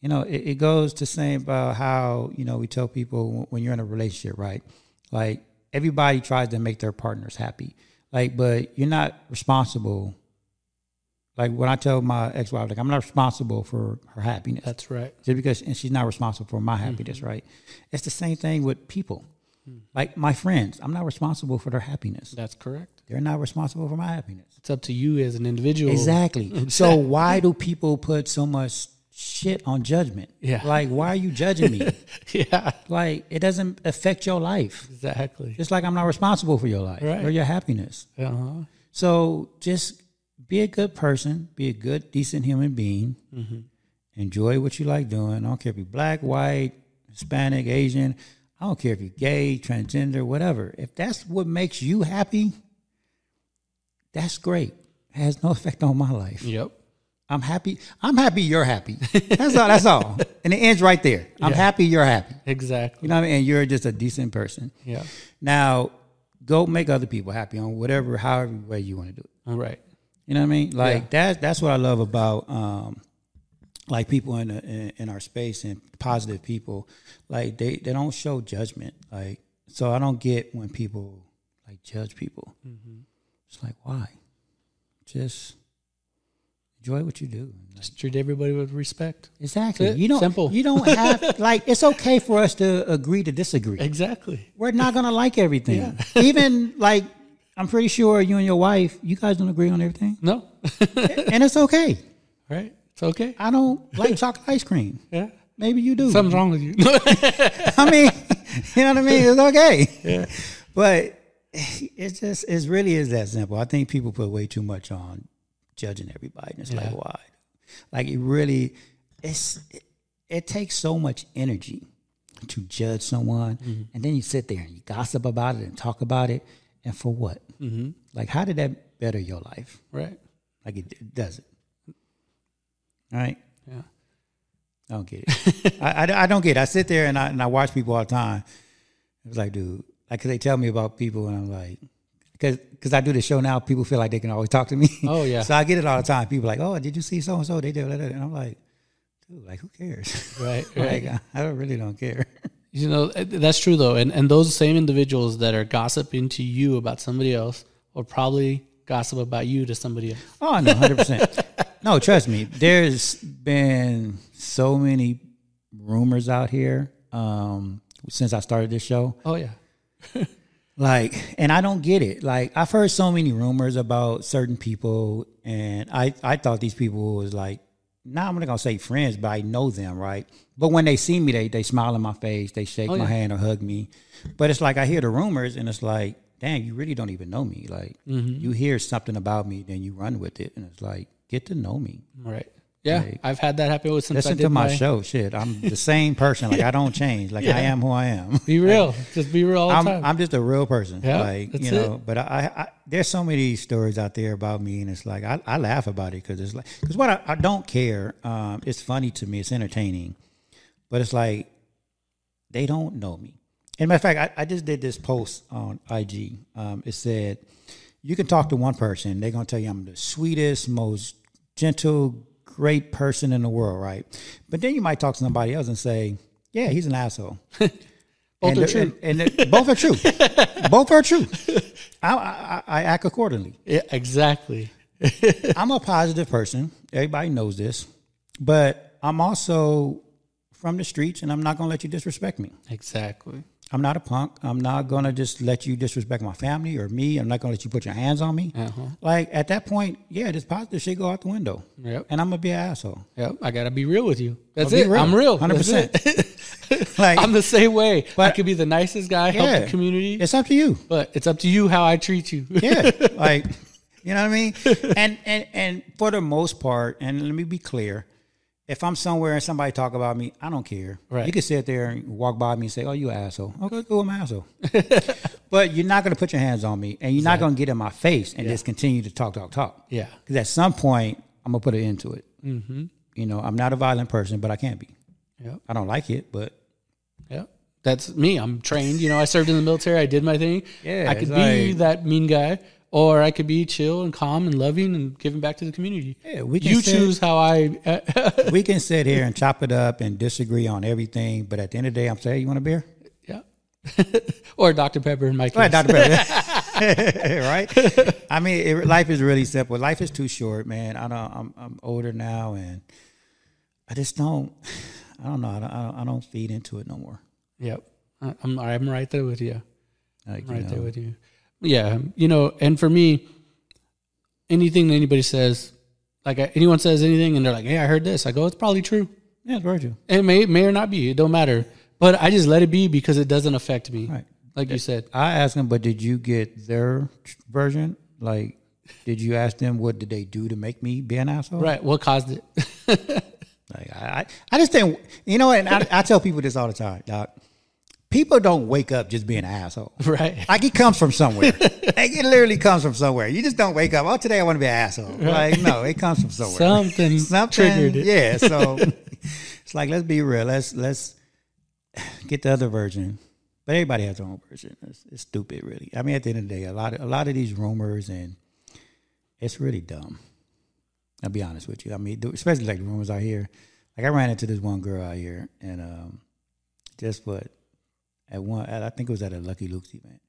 You know, it, it goes to saying about how, you know, we tell people when you're in a relationship, right? Like, everybody tries to make their partners happy. Like, but you're not responsible. Like when I tell my ex-wife, like I'm not responsible for her happiness. That's right. just because and she's not responsible for my happiness, right? It's the same thing with people. Like my friends, I'm not responsible for their happiness. That's correct. They're not responsible for my happiness. It's up to you as an individual. Exactly. So why do people put so much shit on judgment? Yeah. Like why are you judging me? Yeah. like it doesn't affect your life. Exactly. It's like I'm not responsible for your life Right. or your happiness. Uh-huh. So just be a good person, be a good, decent human being. Mm-hmm. Enjoy what you like doing. I don't care if you're black, white, Hispanic, Asian. I don't care if you're gay, transgender, whatever. If that's what makes you happy, that's great. It has no effect on my life. Yep. I'm happy. I'm happy you're happy. That's all. That's all. And it ends right there. I'm Yeah. happy you're happy. Exactly. You know what I mean? And you're just a decent person. Yeah. Now, go make other people happy on whatever, however way you want to do it. All right. You know what I mean? Like Yeah. that's that's what I love about um, like people in, the, in in our space and positive people. Like they they don't show judgment. Like so, I don't get when people like judge people. Mm-hmm. It's like why? Just enjoy what you do. Like, Just treat everybody with respect. exactly. You don't Simple. You don't have like it's okay for us to agree to disagree. Exactly. We're not gonna like everything. Even like I'm pretty sure you and your wife, you guys don't agree on everything, No. and it's okay. right. It's okay. I don't like chocolate ice cream. Yeah. Maybe you do. Something's wrong with you. I mean, you know what I mean? It's okay. Yeah. But it's just, it really is that simple. I think people put way too much on judging everybody. And it's Yeah. like, why? Like, it really, it's, it, it takes so much energy to judge someone. Mm-hmm. And then you sit there and you gossip about it and talk about it. And for what? Mm-hmm. Like, how did that better your life? right. Like, it, it doesn't. All right? Yeah. I don't get it. I, I, I don't get it. I sit there and I, and I watch people all the time. It's like, dude, like, cause they tell me about people and I'm like, cause, cause I do the show now, people feel like they can always talk to me. Oh, yeah. so I get it all the time. People like, oh, did you see so and so? They did. And I'm like, dude, like, who cares? Right. like, I, I really don't care. You know, uh, that's true though. And and those same individuals that are gossiping to you about somebody else will probably gossip about you to somebody else. Oh no, hundred percent. No, trust me. There's been so many rumors out here um, since I started this show. Oh yeah. Like, and I don't get it. Like, I've heard so many rumors about certain people, and I I thought these people was like, now I'm not gonna say friends, but I know them, right? But when they see me, they they smile in my face, they shake Oh, my yeah. hand or hug me. But it's like I hear the rumors, and it's like, dang, you really don't even know me. Like, Mm-hmm. you hear something about me, then you run with it, and it's like, get to know me. Right. Yeah. Like- I've had that happen with since I Listen did to my, show. Shit, I'm the same person. Like I don't change. Like I am who I am. Be real. Just be real all the I'm, time. I'm just a real person. Yeah, like that's you know. it. But I, I, there's so many stories out there about me, and it's like I, I laugh about it because it's like because what I, I don't care. Um, it's funny to me. It's entertaining, but it's like they don't know me. And matter of fact, I, I just did this post on IG. Um, it said you can talk to one person, they're gonna tell you I'm the sweetest, most gentle, great person in the world, right? But then you might talk to somebody else and say, Yeah, he's an asshole. Both and are the- true. And, and both are true. both are true. I, I, I act accordingly. Yeah, exactly. I'm a positive person. Everybody knows this. But I'm also from the streets and I'm not going to let you disrespect me. Exactly. I'm not a punk. I'm not going to just let you disrespect my family or me. I'm not going to let you put your hands on me. Uh-huh. Like at that point, yeah, this positive shit go out the window. Yep. And I'm going to be an asshole. Yep. I gotta be real with you. That's I'll it. Real. I'm real. 100%. That's it. Like, I'm the same way. I could be the nicest guy, help yeah, the community, It's up to you. but it's up to you how I treat you. yeah like you know what i mean and and and for the most part and let me be clear if i'm somewhere and somebody talk about me i don't care Right. you can sit there and walk by me and say oh you an asshole okay cool i'm an asshole but you're not going to put your hands on me and you're not going to get in my face and just continue to talk talk talk Yeah. because at some point i'm going to put an end to it mm-hmm. you know i'm not a violent person but i can't be Yeah. i don't like it but Yeah. That's me. I'm trained. You know, I served in the military. I did my thing. Yeah, I could it's be like- that mean guy, or I could be chill and calm and loving and giving back to the community. Yeah, we can you say- choose how I. we can sit here and chop it up and disagree on everything but at the end of the day i'm saying hey, you want a beer yeah. or Dr Pepper in my case. Ahead, Dr. Pepper. right? I mean, it, life is really simple. Life is too short, man. I don't. I'm, I'm older now, and I just don't. I don't know. I don't, I don't, I don't feed into it no more. Yep. I'm I'm right there with you. Like, you right know, there with you. Yeah, you know, and for me, anything that anybody says, like uh, anyone says anything, and they're like, "Hey, I heard this," I go, "It's probably true." yeah, it's very true. It may may or not be. It don't matter. But I just let it be because it doesn't affect me. Right. Like you said. I asked them, but did you get their version? Like, did you ask them what did they do to make me be an asshole? Right. What caused it? Like, I, I, I just think, you know, and I, I tell people this all the time, Doc. People don't wake up just being an asshole. right. Like it comes from somewhere. like it literally comes from somewhere. You just don't wake up. Oh, today I want to be an asshole. Like no, it comes from somewhere. Something triggered it. Yeah. So it's like let's be real. Let's let's get the other version. But everybody has their own version. It's, it's stupid, really. I mean, at the end of the day, a lot of a lot of these rumors and it's really dumb. I'll be honest with you. I mean, especially like the rumors out here. Like I ran into this one girl out here, and um, just what at one, at, I think it was at a Lucky Luke's event,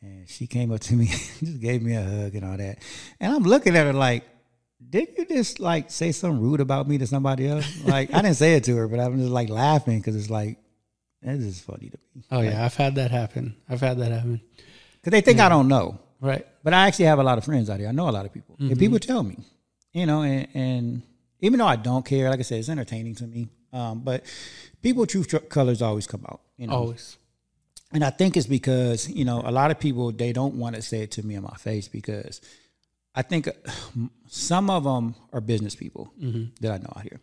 and she came up to me, just gave me a hug and all that, and I'm looking at her like, did you just like say something rude about me to somebody else? Like I didn't say it to her, but I'm just like laughing because it's like this is funny to me. Oh yeah, I've had that happen. I've had that happen. because they think I don't know. Right. But I actually have a lot of friends out here. I know a lot of people, and mm-hmm. people tell me, you know, and, and even though I don't care, like I said, it's entertaining to me. Um, but people true tr- colors always come out, you know. Always. And I think it's because you know a lot of people they don't want to say it to me in my face because I think some of them are business people that I know out here,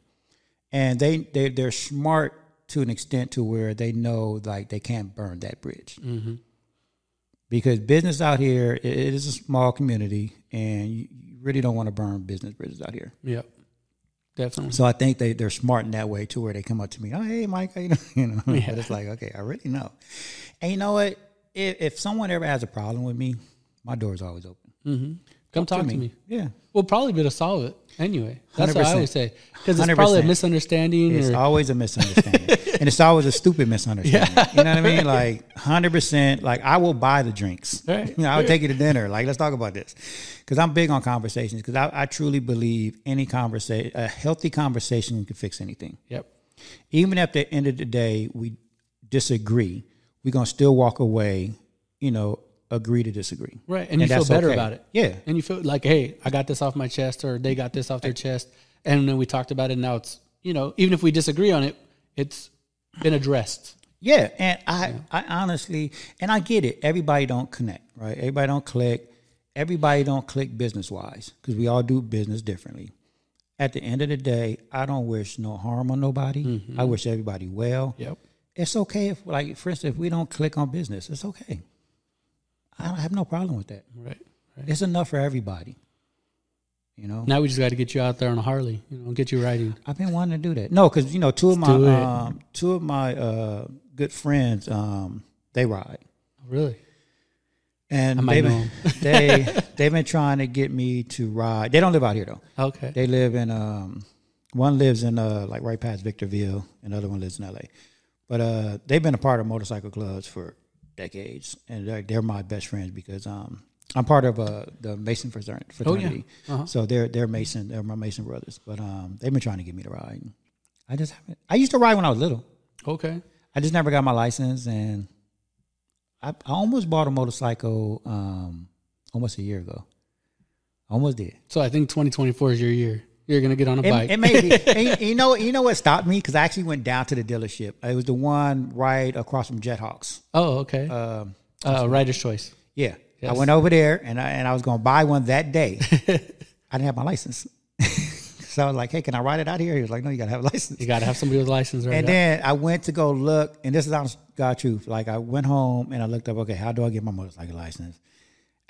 and they they they're smart to an extent to where they know like they can't burn that bridge because business out here it is a small community and you you really don't want to burn business bridges out here. Yep. Definitely. So I think they they're smart in that way too, where they come up to me, oh hey Mike, you know, you know. But it's like okay, I really know. And you know what? If if someone ever has a problem with me, my door's always open. Mm-hmm. Come talk to me. Yeah, We'll probably be able to solve it anyway. That's what I always say. Because it's probably a misunderstanding. it's or, always a misunderstanding, and it's always a stupid misunderstanding. You know what I mean? Like hundred percent. Like I will buy the drinks. Right. You know, I'll take you to dinner. Like let's talk about this, because I'm big on conversations. Because I, I truly believe any conversation, a healthy conversation, can fix anything. Yep. even at the end of the day we disagree, we're gonna still walk away, you know, agree to disagree. Right. And you feel better okay. about it. Yeah. And you feel like, hey, I got this off my chest or they got this off their chest. And then we talked about it. And now it's, you know, even if we disagree on it, it's been addressed. Yeah. And I I honestly and I get it. Everybody don't connect, right? Everybody don't click. Everybody don't click business wise because we all do business differently. At the end of the day, I don't wish no harm on nobody. Mm-hmm. I wish everybody well. Yep. It's okay if like for instance, if we don't click on business, it's okay. I don't have no problem with that. Right. right. It's enough for everybody. You know, Now we just got to get you out there on a Harley, you know, get you riding. I've been wanting to do that. No, because you know, two of my um, two of my uh, good friends, um, they ride, Really? and they've been, they they've been trying to get me to ride. They don't live out here though. Okay. They live in um, one lives in uh, like right past Victorville, and the other one lives in L.A. But uh, they've been a part of motorcycle clubs for decades, and they're, they're my best friends because um, I'm part of uh, the Mason fratern- fraternity. Uh-huh. So they're they're Mason, they're my Mason brothers. But um, they've been trying to get me to ride. I just haven't. I used to ride when I was little. Okay. I just never got my license, and I, I almost bought a motorcycle um, almost a year ago. Almost did. So I think 2024 is your year. You're going to get on a bike. It, it may be. And you- you know, you know what stopped me because I actually went down to the dealership. It was the one right across from JetHawks. oh, okay. Um, uh, rider's choice. yeah, I went over there and I and I was going to buy one that day. I didn't have my license, so I was like, "Hey, can I ride it out here?" He was like, "No, you got to have a license." You got to have somebody with a license right And now. then I went to go look, and this is honest God truth. Like I went home and I looked up, okay, how do I get my motorcycle license?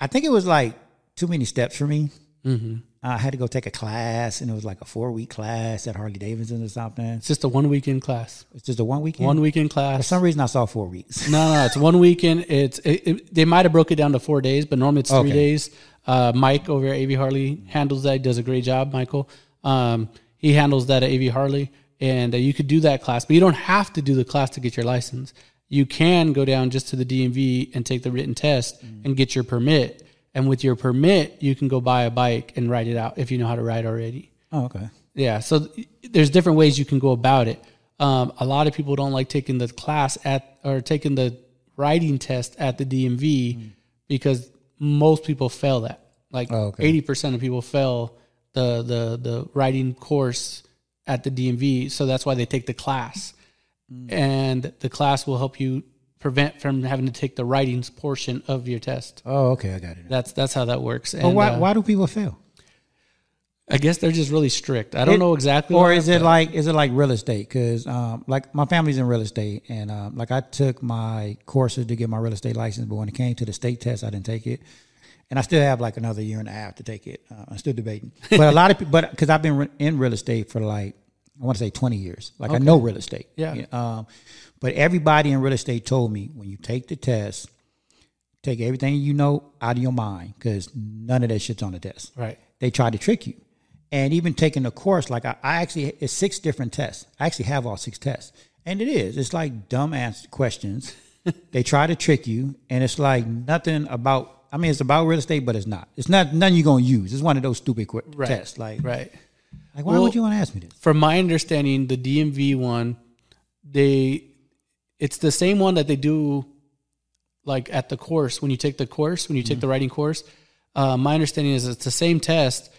I think it was like too many steps for me. Mm-hmm. I had to go take a class, and it was like a four week class at Harley Davidson or something. It's just a one weekend class. It's just a one weekend. One weekend For class. some reason, I saw four weeks. No, no, it's one weekend. It's it, it, they might have broke it down to four days, but normally it's three Okay. days. Uh, Mike over at AV Harley handles that. He does a great job, Michael. Um, he handles that at AV Harley, and uh, you could do that class, but you don't have to do the class to get your license. you can go down just to the DMV and take the written test and get your permit. And with your permit, you can go buy a bike and ride it out if you know how to ride already. Oh, okay. Yeah, so th- there's different ways you can go about it. Um, a lot of people don't like taking the class at or taking the riding test at the DMV because most people fail that. Like Oh, okay. eighty percent of people fail the the the riding course at the DMV, so that's why they take the class, and the class will help you prevent from having to take the writings portion of your test. Oh, okay. I got it. That's that's how that works. But And why, uh, why do people fail? I guess they're just really strict. I don't It- know exactly. Or is it like is it like real estate? Because um, like my family's in real estate, and um, like I took my courses to get my real estate license, but when it came to the state test, I didn't take it, and I still have like another year and a half to take it. Uh, I'm still debating, but a lot of people, but because I've been in real estate for like I want to say 20 years, like I know real estate. Yeah. Um, but everybody in real estate told me when you take the test, take everything you know out of your mind because none of that shit's on the test right? they try to trick you. And even taking a course, like I, I actually, it's six different tests. I actually have all six tests. And it is. It's like dumb ass questions. they try to trick you. And it's like nothing about, I mean, it's about real estate, but it's not. It's not, none you're going to use. It's one of those stupid qu- Right. tests. Like, Right. like why Well- would you want to ask me this? From my understanding, the DMV one, they it's the same one that they do like at the course when you take the course when you take the writing course. Uh, my understanding is it's the same test,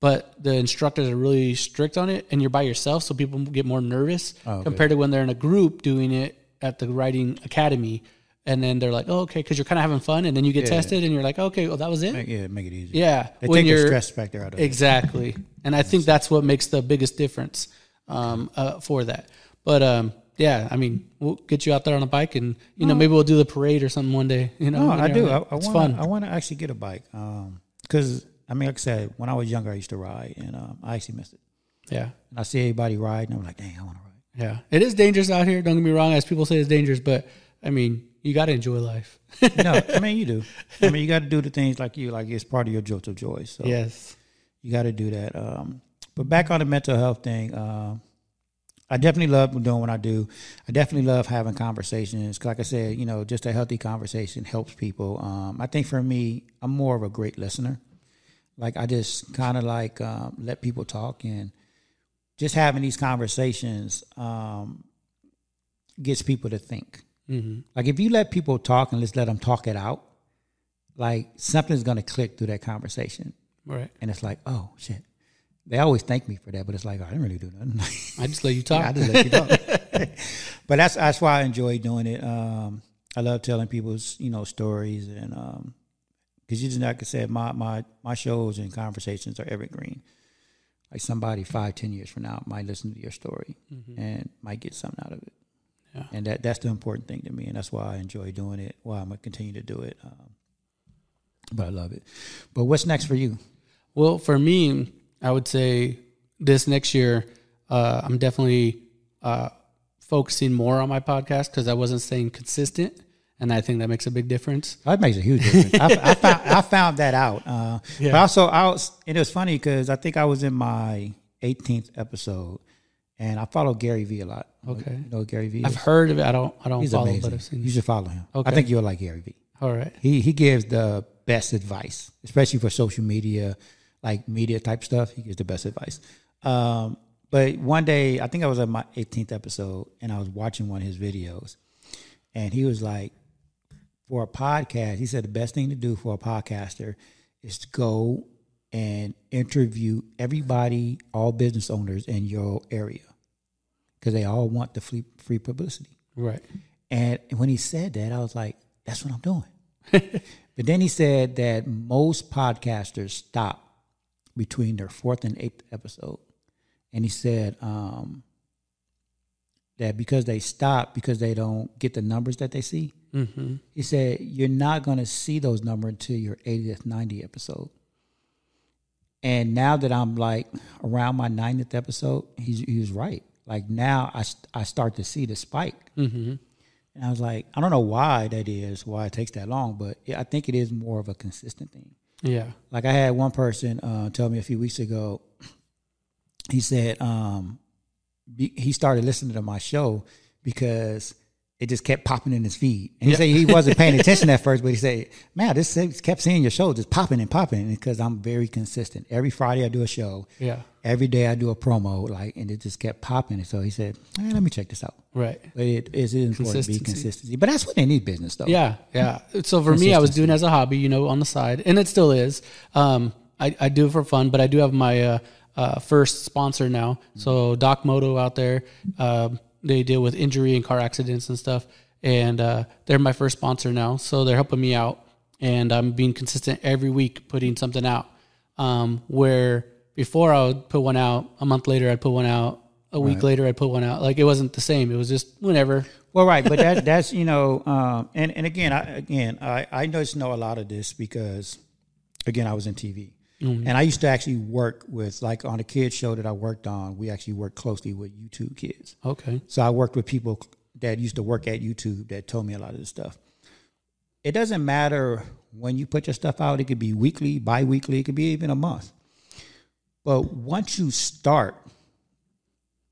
but the instructors are really strict on it, and you're by yourself, so people get more nervous Oh, okay. compared to when they're in a group doing it at the riding academy. And then they're like, oh, okay, because you're kind of having fun, and then you get tested, and you're like, okay, well, that was it. Make, yeah, make it easy. Yeah, They when take the you're- stress factor out of it. Exactly, and I think that's what makes the biggest difference um, uh, for that. But um, yeah, I mean, we'll get you out there on a bike, and you know, maybe we'll do the parade or something one day. You know, No, I do. I. I it's want. fun. I want to actually get a bike. Um, because I mean, like I said, when I was younger, I used to ride, and um, I actually missed it. yeah, And I see everybody ride, and I'm like, dang, I want to ride. yeah. It is dangerous out here. Don't get me wrong. As people say, it's dangerous, but I mean, you got to enjoy life. no, I mean you do. I mean you got to do the things like you like it's part of your jolt of joy. So yes. you got to do that. Um, but back on the mental health thing, um, I definitely love doing what I do. I definitely love having conversations. 'Cause like I said, you know, just a healthy conversation helps people. Um, I think for me, I'm more of a great listener. Like I just kind of like um, let people talk and just having these conversations um, gets people to think. hmm Like if you let people talk and just let them talk it out, like something's gonna click through that conversation, Right. and it's like, oh shit. They always thank me for that, but it's like I didn't really do nothing. I just let you talk. I just let you talk. but that's that's why I enjoy doing it. Um, I love telling people's you know stories and because you just like I said, my my my shows and conversations are evergreen. Like somebody five ten years from now might listen to your story and might get something out of it. Yeah. And that that's the important thing to me, and that's why I enjoy doing it. Why I'm gonna continue to do it. Um, but I love it. But what's next for you? Well, for me, I would say this next year, uh, I'm definitely uh, focusing more on my podcast because I wasn't staying consistent, and I think that makes a big difference. That makes a huge difference. I, I found I found that out. Uh, But also, I was. and It was funny because I think I was in my 18th episode, and I follow Gary Vee a lot. Okay. you know Gary Vee. I've heard of it. I don't. I don't He's follow, amazing. but I've seen. You should follow him. Okay. I think you'll like Gary Vee. All right. He he gives the best advice, especially for social media, like media type stuff. He gives the best advice. Um, but one day, I think I was at my 18th episode, and I was watching one of his videos, and he was like, for a podcast, he said the best thing to do for a podcaster is to go and interview everybody, all business owners in your area, because they all want the free free publicity. Right. And when he said that, I was like, that's what I'm doing. but then he said that most podcasters stop between their fourth and eighth episode. And he said um, that because they stop, because they don't get the numbers that they see, Mm-hmm. he said, you're not going to see those numbers until your 80th, 90th episode. And now that I'm like around my 90th episode, he's, he was right. Like now I, I start to see the spike. Mm-hmm. And I was like, I don't know why that is, why it takes that long, but I think it is more of a consistent thing. Yeah. Like I had one person uh, tell me a few weeks ago, he said um, be, he started listening to my show because it just kept popping in his feed. And he said he wasn't paying attention at first, but he said, "Man, this kept seeing your show just popping and popping." Because I'm very consistent. Every Friday I do a show. Yeah. Every day I do a promo, like, and it just kept popping. And so he said, eh, "Let me check this out." Right. But it is important to be Consistency. But that's what they need business though. Yeah, yeah. So for me, I was doing it as a hobby, you know, on the side, and it still is. Um, I, I do it for fun, but I do have my uh, uh, first sponsor now. So Doc Moto out there, um, they deal with injury and car accidents and stuff, and uh, they're my first sponsor now. So they're helping me out, and I'm being consistent every week, putting something out. Um, where before I would put one out, a month later I'd put one out, a week later I'd put one out. Like it wasn't the same. It was just whenever. Well, right, but that that's you know, um, and and again, I again, I I just know a lot of this because, again, I was in TV, Mm-hmm. and I used to actually work with like on a kids show that I worked on. We actually worked closely with YouTube kids, Okay. so I worked with people that used to work at YouTube that told me a lot of this stuff. It doesn't matter when you put your stuff out; it could be weekly, bi-weekly, it could be even a month. But once you start,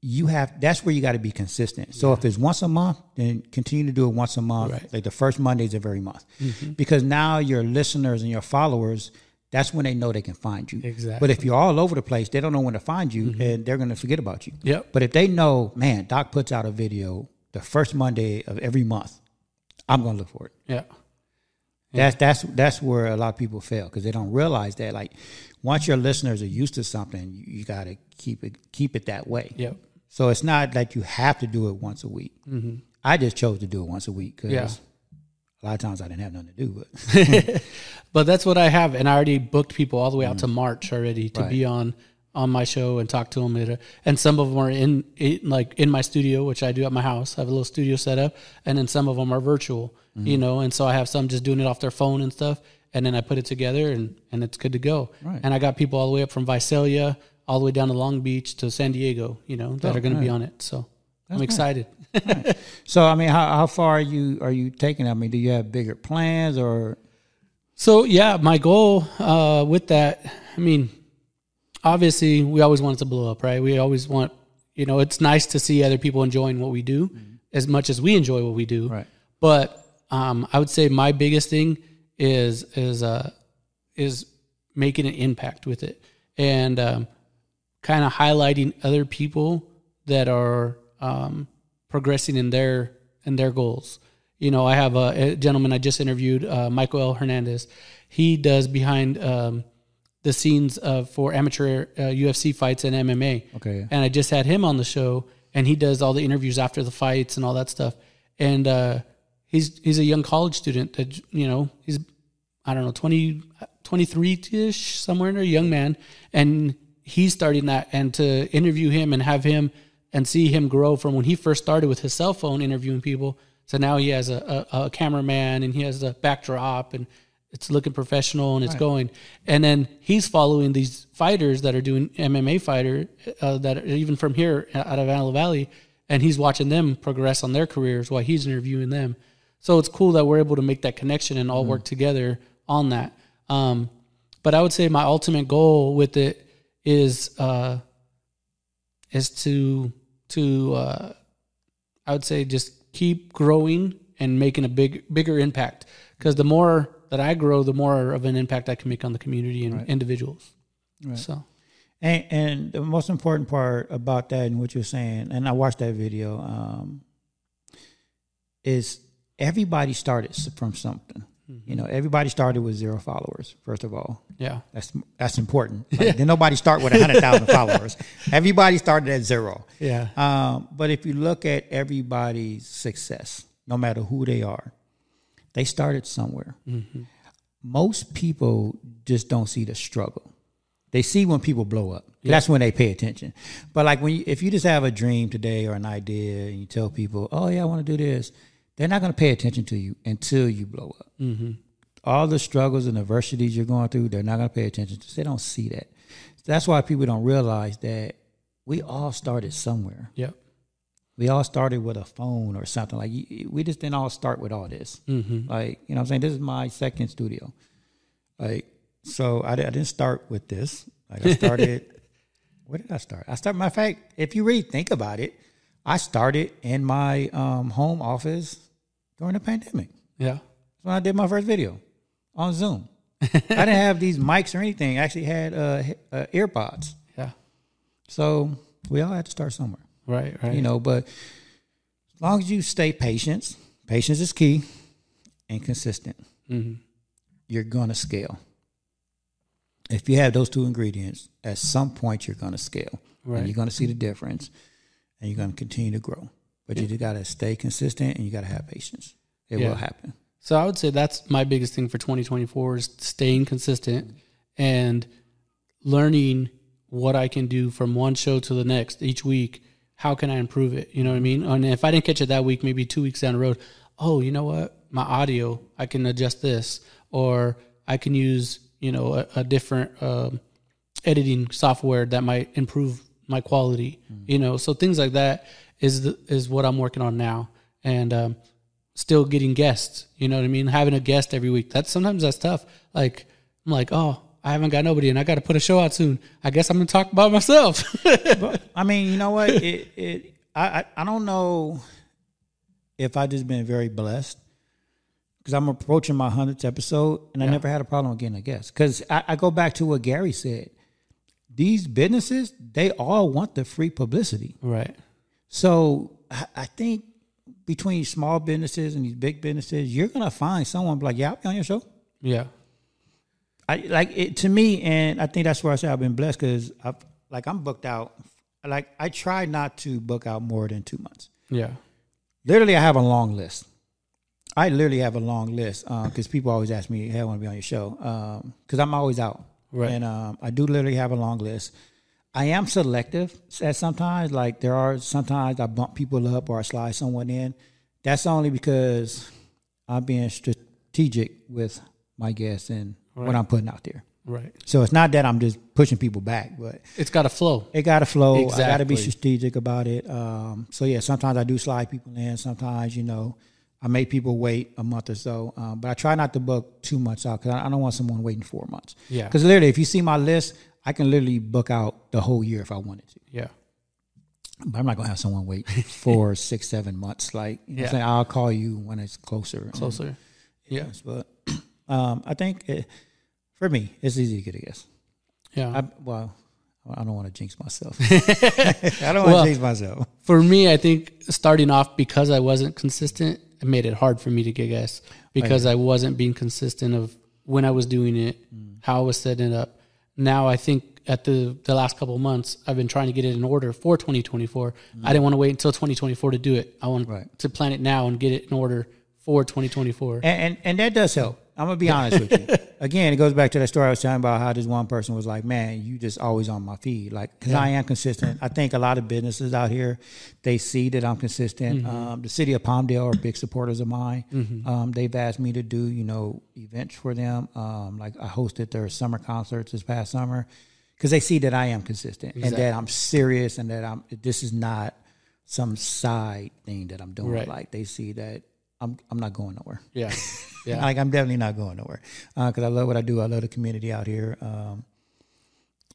you have that's where you got to be consistent. So if it's once a month, then continue to do it once a month. Right. Like the first Mondays of every month, mm-hmm. because now your listeners and your followers, that's when they know they can find you. Exactly. But if you're all over the place, they don't know when to find you, mm-hmm. and they're going to forget about you. Yep. But if they know, man, Doc puts out a video the first Monday of every month, I'm going to look for it. Yeah. That's that's that's where a lot of people fail because they don't realize that like once your listeners are used to something, you, you got to keep it keep it that way. Yep. So it's not like you have to do it once a week. Mm-hmm. I just chose to do it once a week because Yeah. A lot of times I didn't have nothing to do. But But that's what I have, and I already booked people all the way out to March already to Mm. Right. be on on my show and talk to them. A, and some of them are in, in like in my studio, which I do at my house. I have a little studio set up, and then some of them are virtual. Mm-hmm. You know, and so I have some just doing it off their phone and stuff, and then I put it together, and and it's good to go. Right. And I got people all the way up from Visalia all the way down to Long Beach to San Diego. You know, that Oh, are going to be on it. So I'm excited. so I mean, how how far are you are you taking? it? I mean, do you have bigger plans or So yeah, my goal uh, with that, I mean, obviously we always want it to blow up, right? We always want, you know, it's nice to see other people enjoying what we do as much as we enjoy what we do. Right. But um, I would say my biggest thing is is uh, is making an impact with it and um, kind of highlighting other people that are um, progressing in their in their goals. You know, I have a, a gentleman I just interviewed, uh, Michael L. Hernandez. He does behind um, the scenes of for amateur uh, UFC fights and MMA. Okay. And I just had him on the show, and he does all the interviews after the fights and all that stuff. And uh, he's he's a young college student that you know he's I don't know 20, 23 ish somewhere in there, young man, and he's starting that. And to interview him and have him and see him grow from when he first started with his cell phone interviewing people, so now he has a, a, a cameraman and he has a backdrop and it's looking professional and it's going. And then he's following these fighters that are doing MMA fighter uh, that are even from here out of Antelope Valley, and he's watching them progress on their careers while he's interviewing them. So it's cool that we're able to make that connection and all work together on that. Um, but I would say my ultimate goal with it is uh, is to to uh, I would say just keep growing and making a big bigger impact because the more that I grow, the more of an impact I can make on the community and individuals. So And, and the most important part about that and what you're saying, and I watched that video, um, is everybody started from something. You know, everybody started with zero followers. First of all, yeah, that's that's important. Like, Did nobody start with a hundred thousand followers? Everybody started at zero. yeah, Um, but if you look at everybody's success, no matter who they are, they started somewhere. Most people just don't see the struggle. They see when people blow up. That's when they pay attention. But like when you, if you just have a dream today or an idea and you tell people, "Oh yeah, I want to do this," they're not going to pay attention to you until you blow up. All the struggles and adversities you're going through, they're not going to pay attention to. They don't see that. That's why people don't realize that we all started somewhere. yep, We all started with a phone or something. Like we just didn't all start with all this. Mm-hmm. Like you know, what I'm saying this is my second studio. Like so, I, I didn't start with this. Like I started. where did I start? I started. My fact, if you really think about it, I started in my um, home office during the pandemic. Yeah. That's when I did my first video on Zoom. I didn't have these mics or anything. I actually had uh, uh, earpods. Yeah. So we all had to start somewhere, Right. Right. you know. But as long as you stay patient, patience is key, and consistent, hmm you're gonna scale. If you have those two ingredients, at some point you're gonna scale, Right. and you're gonna see the difference, and you're gonna continue to grow. But you just gotta stay consistent, and you gotta have patience. It Yeah. will happen. So I would say that's my biggest thing for 2024 is staying consistent and learning what I can do from one show to the next each week. How can I improve it? You know what I mean? And if I didn't catch it that week, maybe two weeks down the road, oh, you know what? My audio, I can adjust this, or I can use you know a, a different um, editing software that might improve my quality. You know, so things like that is the, is what I'm working on now, and um, still getting guests. You know what I mean? Having a guest every week. That's sometimes that's tough. Like I'm like, oh, I haven't got nobody, and I got to put a show out soon. I guess I'm gonna talk about myself. But I mean, you know what? It it I I, I don't know if I just been very blessed because I'm approaching my hundredth episode, and I never had a problem getting a guest. Because I, I go back to what Gary said: these businesses they all want the free publicity. right. So I, think between small businesses and these big businesses, you're gonna find someone like, "Yeah, I'll be on your show." Yeah. I like it to me, and I think that's where I say I've been blessed because I like I'm booked out. Like I try not to book out more than two months. Yeah. Literally, I have a long list. I literally have a long list uh, because people always ask me, "Hey, I want to be on your show," um, because I'm always out. Right. And um, I do literally have a long list. I am selective at sometimes. Like there are sometimes I bump people up or I slide someone in. That's only because I'm being strategic with my guests and what I'm putting out there. Right. So it's not that I'm just pushing people back, but It's got to flow. it got to flow. I got to be strategic about it. Um, so yeah, sometimes I do slide people in. Sometimes you know I make people wait a month or so, um, but I try not to book too much out because I I don't want someone waiting four months. Yeah. Because literally, if you see my list, I can literally book out the whole year if I wanted to. Yeah. But I'm not gonna have someone wait four, six, seven months. Like you know Yeah. Saying, I'll call you when it's closer. Closer. Yeah. Yes, but um, I think it, for me, it's easy to get a guess. Yeah. I, well, I don't want to jinx myself. I don't want Well- to jinx myself. For me, I think starting off because I wasn't consistent, it made it hard for me to get guests because I wasn't being consistent of when I was doing it, Mm. how I was setting it up. Now I think at the the last couple of months, I've been trying to get it in order for 2024. I didn't want to wait until 2024 to do it. I want Mm. Right. to plan it now and get it in order for 2024. And, and and that does help. I'm gonna be honest with you. Again, it goes back to that story I was telling about how this one person was like, "Man, you just always on my feed." Like, because I am consistent. I think a lot of businesses out here they see that I'm consistent. Um, the city of Palmdale are big supporters of mine. Um, they've asked me to do you know events for them. Um, like I hosted their summer concerts this past summer because they see that I am consistent and that I'm serious and that I'm. This is not some side thing that I'm doing. Right. Like they see that I'm I'm not going nowhere. yeah. Yeah. Like I'm definitely not going nowhere because I love what I do. I love the community out here, um,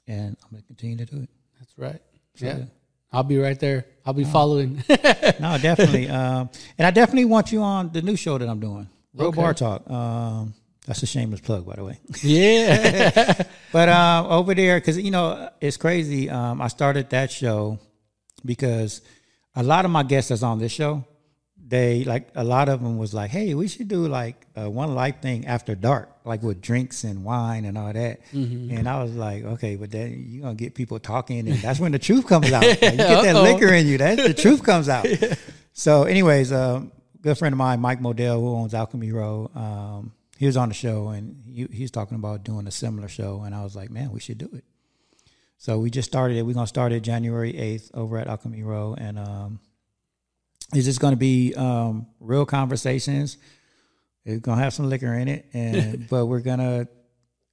and I'm gonna continue to do it. That's right. Yeah. I'll be right there. I'll be following. No, definitely, um, and I definitely want you on the new show that I'm doing, Real Okay. Bar Talk. Um, that's a shameless plug, by the way. yeah. But um, over there, because you know it's crazy. Um, I started that show because a lot of my guests that's on this show, they like a lot of them was like, "Hey, we should do like a one life thing after dark, like with drinks and wine and all that." And I was like, "Okay, but then you're gonna get people talking, and that's when the truth comes out. Like, you get that liquor in you, that the truth comes out." So, anyways, um, good friend of mine, Mike Modell, who owns Alchemy Row, um, he was on the show and he, he's talking about doing a similar show, and I was like, man, we should do it. So we just started it. We're gonna start it January eighth over at Alchemy Row, and um, it's just gonna be um, real conversations. It's gonna have some liquor in it, and but we're gonna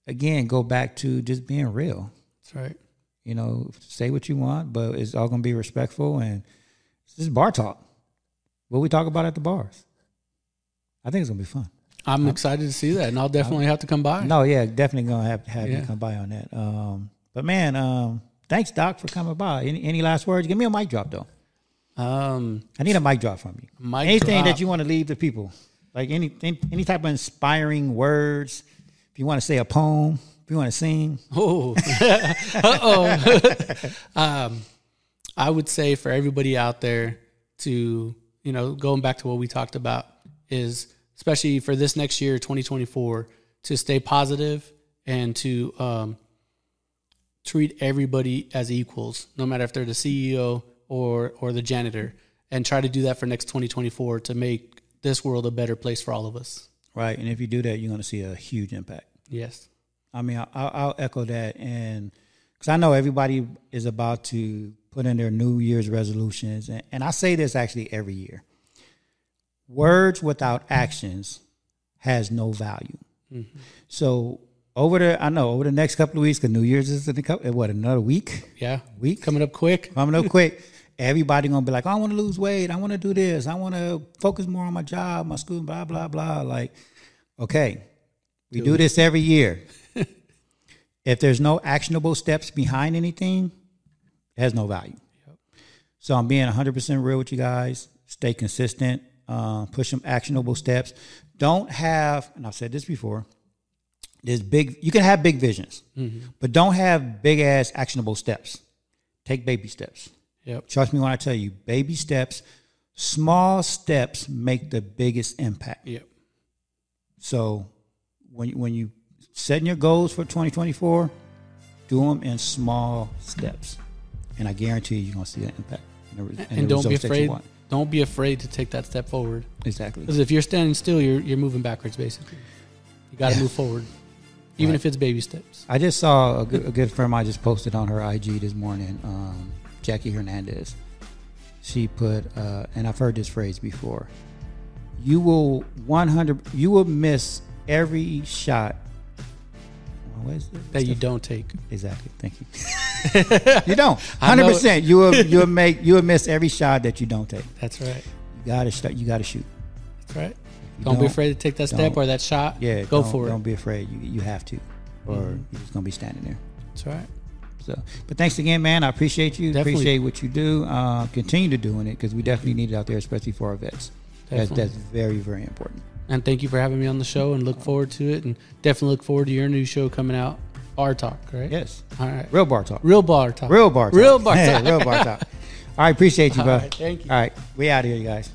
again go back to just being real. That's right. You know, say what you want, but it's all gonna be respectful and it's just bar talk. What we talk about at the bars. I think it's gonna be fun. I'm excited to see that, and I'll definitely have to come by. No, yeah, definitely gonna have to have you come by on that. Um, but man, um, thanks Doc for coming by. Any any last words? Give me a mic drop though. Um, I need a mic drop from you. Mic Anything drop. that you want to leave the people, like any any, type of inspiring words. If you want to say a poem, if you want to sing, Oh, oh. um, I would say for everybody out there to, you know, going back to what we talked about is especially for this next year, 2024, to stay positive and to um, treat everybody as equals, no matter if they're the CEO or or the janitor, and try to do that for next 2024 to make this world a better place for all of us. right? And if you do that, you're going to see a huge impact. Yes. I mean, I'll, I'll echo that, and because I know everybody is about to put in their New Year's resolutions, and, and I say this actually every year: words without actions has no value. Mm-hmm. So over the, I know over the next couple of weeks, because New Year's is in couple, what another week, Yeah. week Coming up quick. coming up quick. Everybody gonna be like, I want to lose weight. I want to do this. I want to focus more on my job, my school, blah blah blah. Like, okay, we do this every year. if there's no actionable steps behind anything, it has no value. So I'm being 100% real with you guys. Stay consistent. Uh, push some actionable steps. Don't have, and I've said this before. There's big. You can have big visions, but don't have big ass actionable steps. Take baby steps. Yep. Trust me when I tell you, baby steps, small steps make the biggest impact. Yep. So when you, when you setting your goals for 2024, do them in small steps, and I guarantee you, you're gonna see an impact. And, the, and, the don't be that afraid. Don't be afraid to take that step forward. Exactly. Because if you're standing still, you're you're moving backwards. Basically, you got to Yeah. move forward, even Right. if it's baby steps. I just saw a good, a good friend of mine just posted on her IG this morning, um, Jackie Hernandez. She put, uh, and I've heard this phrase before. You will 100. You will miss every shot. What is it? That you don't take. Exactly. Thank you. you don't. Hundred percent. You will. You will make. You will miss every shot that you don't take. That's right. You gotta. Sh- you gotta shoot. That's right. You Don't, be afraid to take that step or that shot. Yeah. go for it. Don't. Mm-hmm. be afraid. You you have to, or you're just gonna be standing there. That's right. So, but thanks again, man. I appreciate you. Definitely. Appreciate what you do. Uh, continue to doing it because we definitely need it out there, especially for our vets. That's, that's very, very important. And thank you for having me on the show, and look forward to it, and definitely look forward to your new show coming out, Bar Talk. Right. Yes, All right. real bar talk. Real bar talk. Real bar talk. Real bar talk. real bar talk. All right, appreciate you, bro. right, thank you. All right, we out of here, you guys.